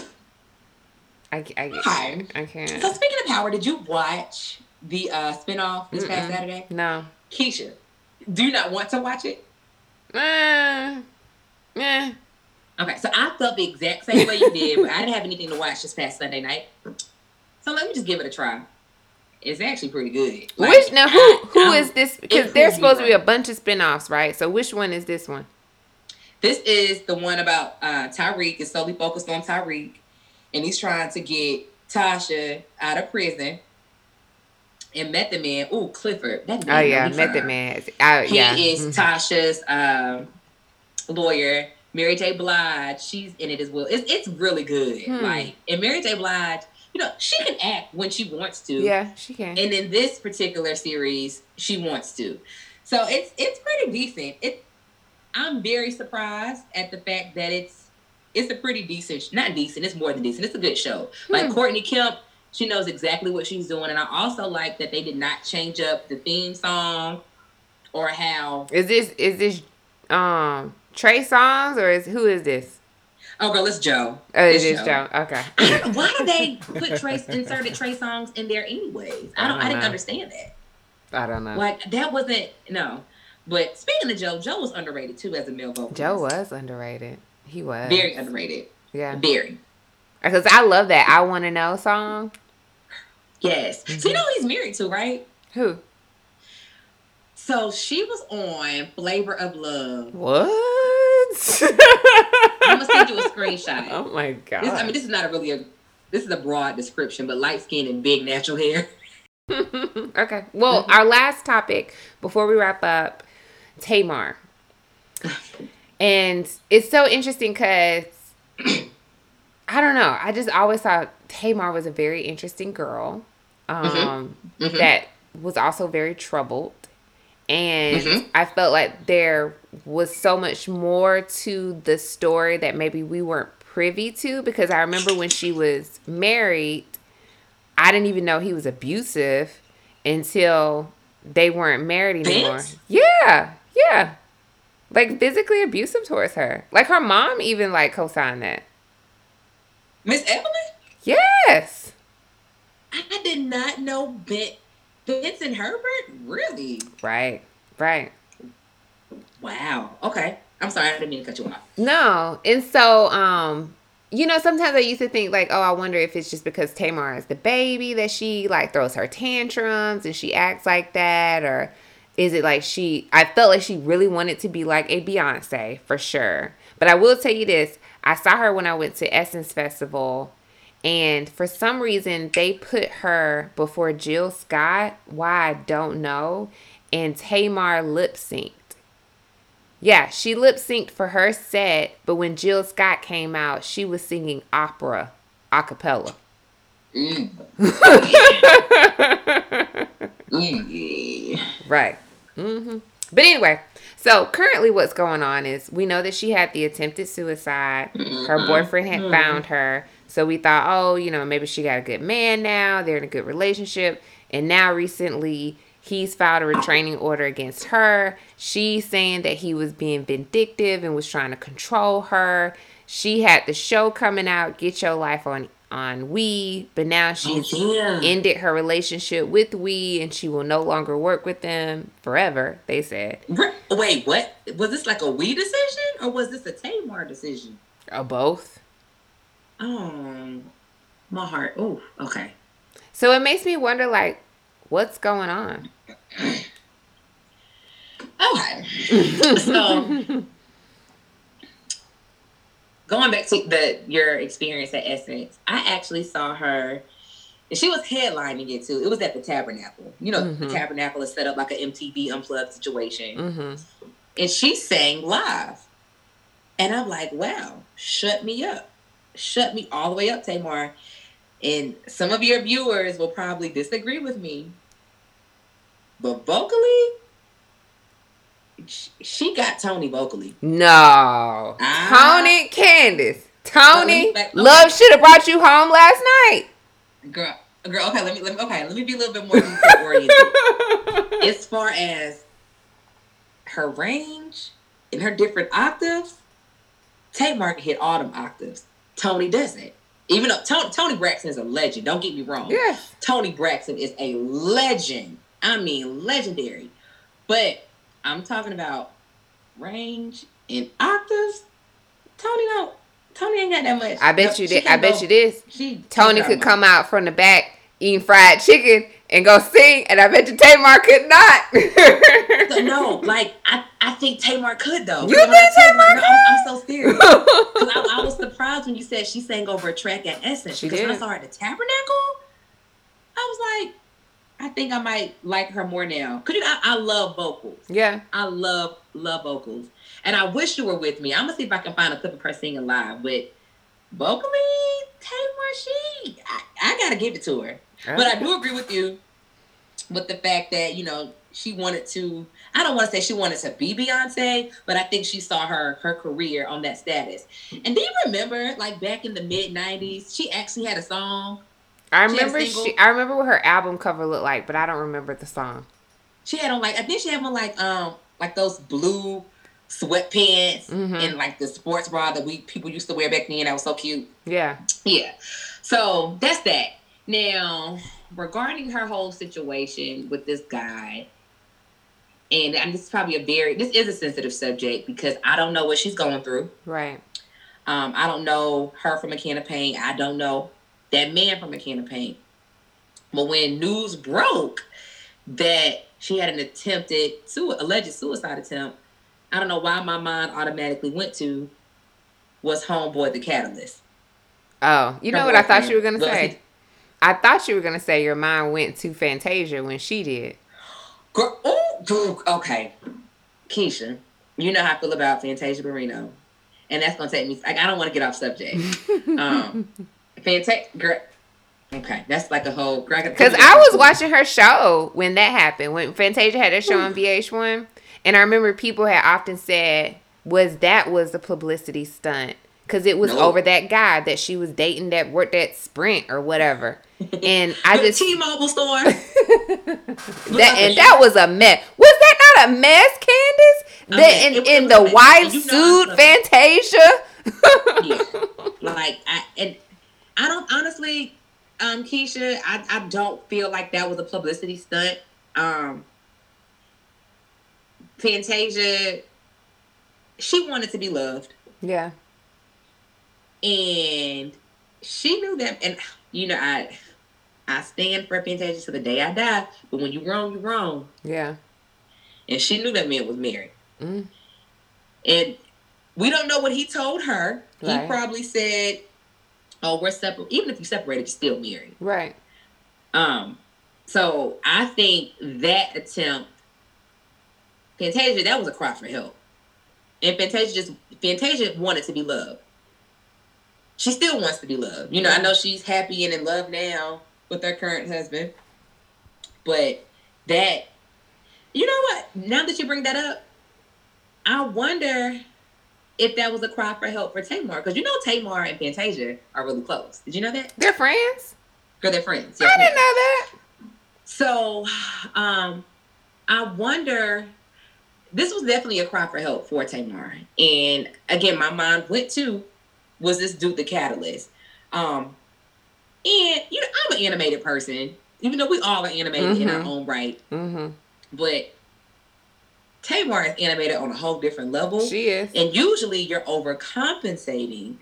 I I, I, I can't. So speaking of Power, did you watch the uh spinoff this Mm-mm. past Saturday? No. Keisha, do you not want to watch it? Uh, yeah. Okay, so I felt the exact same way you did, but I didn't have anything to watch this past Sunday night. So let me just give it a try. It's actually pretty good. Like, which now who I, who is this? Because there's supposed to be a bunch of spinoffs, right? So which one is this one? This is the one about uh Tariq. It's solely focused on Tariq, and he's trying to get Tasha out of prison. And Method Man, ooh Clifford. That oh yeah, Method Man. He yeah. is mm-hmm. Tasha's um, lawyer. Mary J. Blige, she's in it as well. It's it's really good. Hmm. Like, and Mary J. Blige, you know, she can act when she wants to. Yeah, she can. And in this particular series, she wants to. So it's it's pretty decent. It I'm very surprised at the fact that it's it's a pretty decent not decent, it's more than decent. It's a good show. Hmm. Like Courtney Kemp, she knows exactly what she's doing. And I also like that they did not change up the theme song or how Is this is this um Trey Songz or is who is this? Oh, girl, it's Joe. Oh, it it's is Joe. Joe. Okay. why did they put Trey inserted Trey Songz in there anyways? I don't. I, don't I didn't understand that. I don't know. Like that wasn't no. But speaking of Joe, Joe was underrated too as a male vocalist. Joe was underrated. He was very underrated. Yeah, very. Because I love that "I Want to Know" song. Yes. Mm-hmm. So you know he's married to, right? Who? So she was on Flavor of Love. What? I'm gonna send you a screenshot. [LAUGHS] Oh my god! This, I mean, this is not a really a. This is a broad description, but light skin and big natural hair. [LAUGHS] okay. Well, mm-hmm. our last topic before we wrap up, Tamar, and it's so interesting because [CLEARS THROAT] I don't know. I just always thought Tamar was a very interesting girl. Mm-hmm. Um, mm-hmm. that was also very troubled and mm-hmm. I felt like there was so much more to the story that maybe we weren't privy to because I remember when she was married, I didn't even know he was abusive until they weren't married anymore. Yeah, yeah. Like physically abusive towards her. Like her mom even like co-signed that. Miss Evelyn? Yes. I did not know Ben Vincent Herbert? Really? Right. Right. Wow. Okay. I'm sorry, I didn't mean to cut you off. No, and so um, you know, sometimes I used to think like, oh, I wonder if it's just because Tamar is the baby that she like throws her tantrums and she acts like that, or is it like she? I felt like she really wanted to be like a Beyonce for sure. But I will tell you this: I saw her when I went to Essence Festival. And for some reason, they put her before Jill Scott. Why I don't know. And Tamar lip synced. Yeah, she lip synced for her set, but when Jill Scott came out, she was singing opera a cappella. Mm. [LAUGHS] right. Mm-hmm. But anyway, so currently what's going on is we know that she had the attempted suicide. Her mm-hmm. boyfriend had found her. So we thought, oh, you know, maybe she got a good man now. They're in a good relationship. And now recently He's filed a restraining order against her. She's saying that he was being vindictive and was trying to control her. She had the show coming out, Get Your Life on on We, but now oh, she's oh, ended her relationship with We and she will no longer work with them forever, they said. Wait, what? Was this like a We decision or was this a Tamar decision? Or both. Oh, my heart. Oh, okay. So it makes me wonder like, what's going on? Okay. so going back to the your experience at Essence, I actually saw her. And she was headlining it too. It was at the Tabernacle. You know, mm-hmm. the Tabernacle is set up like an MTV unplugged situation. Mm-hmm. And she sang live. And I'm like, wow, shut me up. Shut me all the way up, Tamar. And some of your viewers will probably disagree with me. But vocally, she got Toni vocally. No. Ah. Toni Candace. Toni, like, love should have brought you home last night. Girl, girl, okay, let me, let me okay, let me be a little bit more detail oriented. [LAUGHS] as far as her range and her different octaves, Tamar hit all them octaves. Toni doesn't. Even though Tony, Toni Braxton is a legend, don't get me wrong. Yes. Toni Braxton is a legend. I mean, legendary. But I'm talking about range and octaves. Toni don't. Toni ain't got that much. I bet no, you did. I bet go, you this. She, Toni could come out from the back eating fried chicken and go sing, and I bet you Tamar could not. so, no, like I, I think Tamar could though. You think Tamar could? I'm, I'm, so serious. [LAUGHS] I, I, was surprised when you said she sang over a track at Essence. She did. When I saw her at the Tabernacle, I was like, I think I might like her more now. Cause you know, I, I, love vocals. Yeah. I love love vocals, and I wish you were with me. I'm gonna see if I can find a clip of her singing live. But vocally, Tamar, she, I, I gotta give it to her. But I do agree with you with the fact that you know she wanted to. I don't want to say she wanted to be Beyonce, but I think she saw her her career on that status. And do you remember, like back in the mid '90s, she actually had a song I remember she, I remember what her album cover looked like, but I don't remember the song. She had on like I think she had on like um like those blue sweatpants mm-hmm. and like the sports bra that we people used to wear back then. That was so cute. Yeah. Yeah. So that's that. Now, regarding her whole situation with this guy, and, and this is probably a very this is a sensitive subject because I don't know what she's going through. Right. Um, I don't know her from a can of paint. I don't know that man from a can of paint. But when news broke that she had an attempted, su- alleged suicide attempt, I don't know why my mind automatically went to was Homeboy the Catalyst. Oh, you know Her what I thought you were gonna say? I thought you were gonna say your mind went to Fantasia when she did. Girl, oh, okay, Keisha, you know how I feel about Fantasia Barrino, and that's gonna take me. Like, I don't want to get off subject. [LAUGHS] um, Fantastic. Girl. Okay, that's like a whole. Because I was watching her show when that happened, when Fantasia had her show on VH1, and I remember people had often said, "Was that was a publicity stunt?" Because it was nope. over that guy that she was dating that worked at Sprint or whatever. And I [LAUGHS] just T-Mobile store. [LAUGHS] that and that was a mess. Was that not a mess, Candace? The, in, in the white suit, Fantasia. yeah, like I and I don't honestly, um, Keisha, I, I don't feel like that was a publicity stunt. Um, Fantasia, she wanted to be loved. Yeah. And she knew that and you know, I I stand for Fantasia to the day I die. But when you're wrong, you're wrong. Yeah. And she knew that man was married. Mm. And we don't know what he told her. Right. He probably said, "Oh, we're separate. Even if you separated, you're still married." Right. Um. So I think that attempt, Fantasia, that was a cry for help, and Fantasia just Fantasia wanted to be loved. She still wants to be loved. You know, I know she's happy and in love now with her current husband, but that, you know what? Now that you bring that up, I wonder if that was a cry for help for Tamar. Because you know Tamar and Fantasia are really close. Did you know that? They're friends? Girl, they're friends. I didn't know that. So um I wonder this was definitely a cry for help for Tamar. And again, my mind went to was this dude the catalyst? Um and you know, I'm an animated person, even though we all are animated in our Mhm. own right. Mm-hmm. But Tamar is animated on a whole different level. She is. And usually you're overcompensating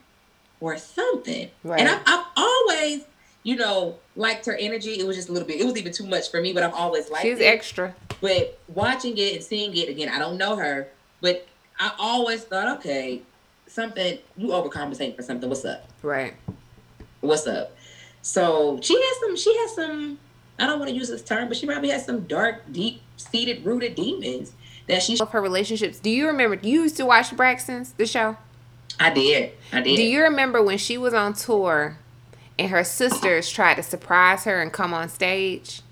or something. Right. And I've, I've always, you know, liked her energy. It was just a little bit, it was even too much for me, but I've always liked She's it. extra. But watching it and seeing it again, I don't know her, but I always thought, okay, something, you overcompensating for something. What's up? Right. What's up? So she has some, she has some, I don't want to use this term, but she probably has some dark, deep seated, rooted demons that she, Of her relationships. Do you remember? You used to watch Braxton's, the show? I did. I did. Do you remember when she was on tour and her sisters tried to surprise her and come on stage?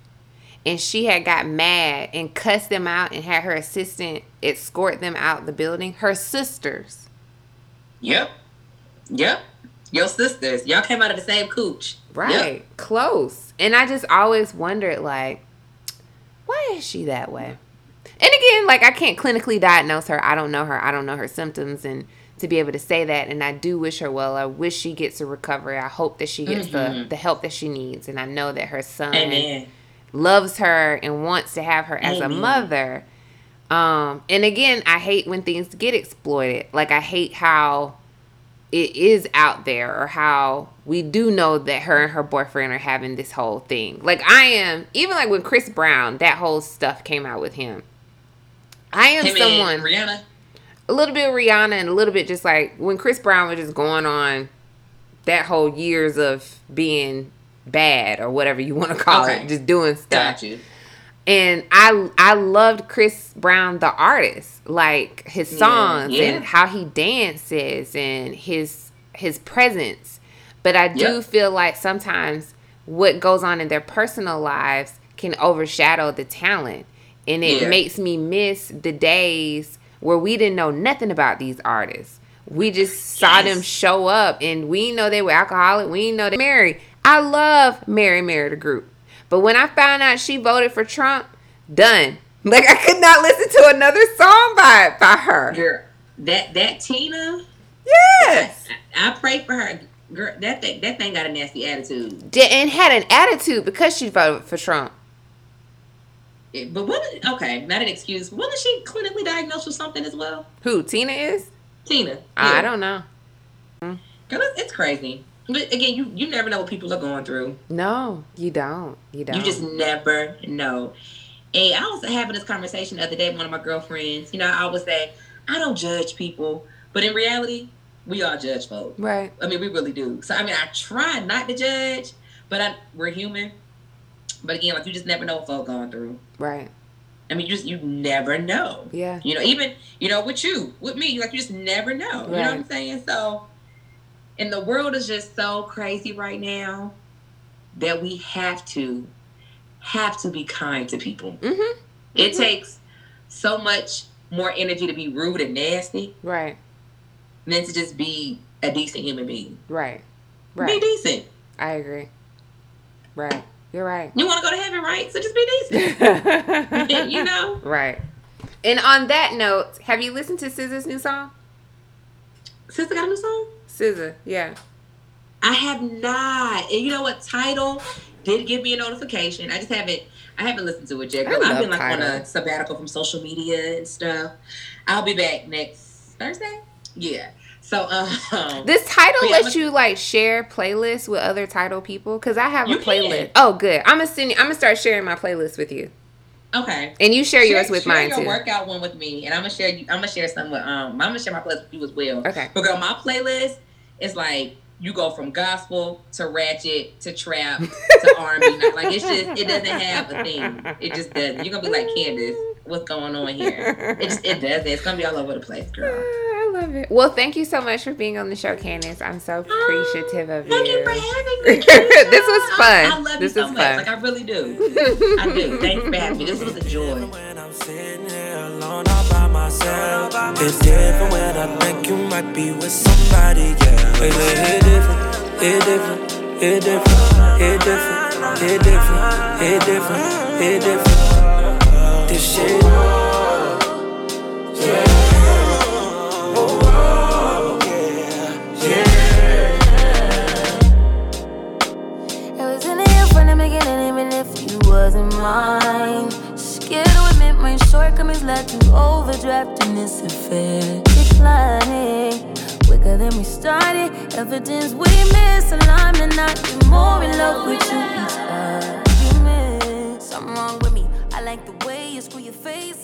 And she had got mad and cussed them out and had her assistant escort them out the building. Her sisters. Yep. Yep. Your sisters. Y'all came out of the same cooch. Right. Yep. Close. And I just always wondered, like, why is she that way? And again, like, I can't clinically diagnose her. I don't know her. I don't know her symptoms. And to be able to say that, and I do wish her well. I wish she gets a recovery. I hope that she gets the, Mhm. the help that she needs. And I know that her son Amen. loves her and wants to have her as a mother. Um, and again, I hate when things get exploited. Like I hate how it is out there or how we do know that her and her boyfriend are having this whole thing. Like I am even like when Chris Brown, that whole stuff came out with him. I am Him someone Rihanna. a little bit of Rihanna and a little bit just like when Chris Brown was just going on that whole years of being bad or whatever you want to call Okay. it, just doing stuff. And I I loved Chris Brown the artist, like his songs yeah. and how he dances and his his presence. But I do Yep. feel like sometimes what goes on in their personal lives can overshadow the talent, and it Yeah. makes me miss the days where we didn't know nothing about these artists. We just saw Yes. them show up, and we know they were alcoholic. We know they married. I love Mary Mary the group. But when I found out she voted for Trump, done. Like I could not listen to another song by by her. Girl, that that Tina, Yes. I, I pray for her. Girl, that thing that thing got a nasty attitude. Did- And had an attitude because she voted for Trump. It- but wasn't okay, not an excuse. Wasn't she clinically diagnosed with something as well? Who Tina is? Tina. I don't know. Girl, it's crazy. But again, you you never know what people are going through. No, you don't. You don't. You just never know. And I was having this conversation the other day with one of my girlfriends. You know, I always say, I don't judge people. But in reality, we all judge folks. right. I mean, we really do. So, I mean, I try not to judge, but I, we're human. But again, like, you just never know what folks going through. Right. I mean, you just, you never know. Yeah. You know, even, you know, with you, with me, like, you just never know. You know what I'm saying? So, and the world is just so crazy right now that we have to, have to be kind to people. Mm-hmm. It Mhm. takes so much more energy to be rude and nasty Right. than to just be a decent human being. Right. Be decent. I agree. Right. You're right. You want to go to heaven, right? So just be decent. [LAUGHS] [LAUGHS] you know? Right. And on that note, have you listened to SZA's new song? Sister got a new song? SZA, yeah. I have not. And you know what? Tidal did give me a notification. I just haven't. I haven't listened to it yet. I Girl, I've been like on a sabbatical from social media and stuff. I'll be back next Thursday. Yeah. So um, this Tidal lets you like share playlists with other Tidal people because I have a playlist. Can. Oh, good. I'm gonna send. You, I'm gonna start sharing my playlist with you. Okay. And you share, share yours with share mine your too. workout one with me, and I'm gonna share. I'm gonna share some with um. I'm gonna share my playlist with you as well. Okay. But girl, my playlist is like you go from gospel to ratchet to trap to [LAUGHS] R&B. Like it's just it doesn't have a thing. It just doesn't. You're gonna be like Candace, what's going on here? It just it does. It's gonna be all over the place, girl. I love it. Well, thank you so much for being on the show, Candace. I'm so ah, appreciative of thank you. Thank you for having [LAUGHS] me. this was fun. I, I love this you so was much. fun. Like I really do. [LAUGHS] I do. Thanks for having me. This was a joy. It's different when I think you might be with somebody, yeah. Wait, wait, it different, it different, it different, it different, it different, it different, it different. This shit. Yeah. Wasn't mine. Scared to admit my shortcomings led to overdraft in this affair. Declining quicker than we started. Evidence we misalignment, not be more in love with you each argument. Something wrong with me. I like the way you screw your face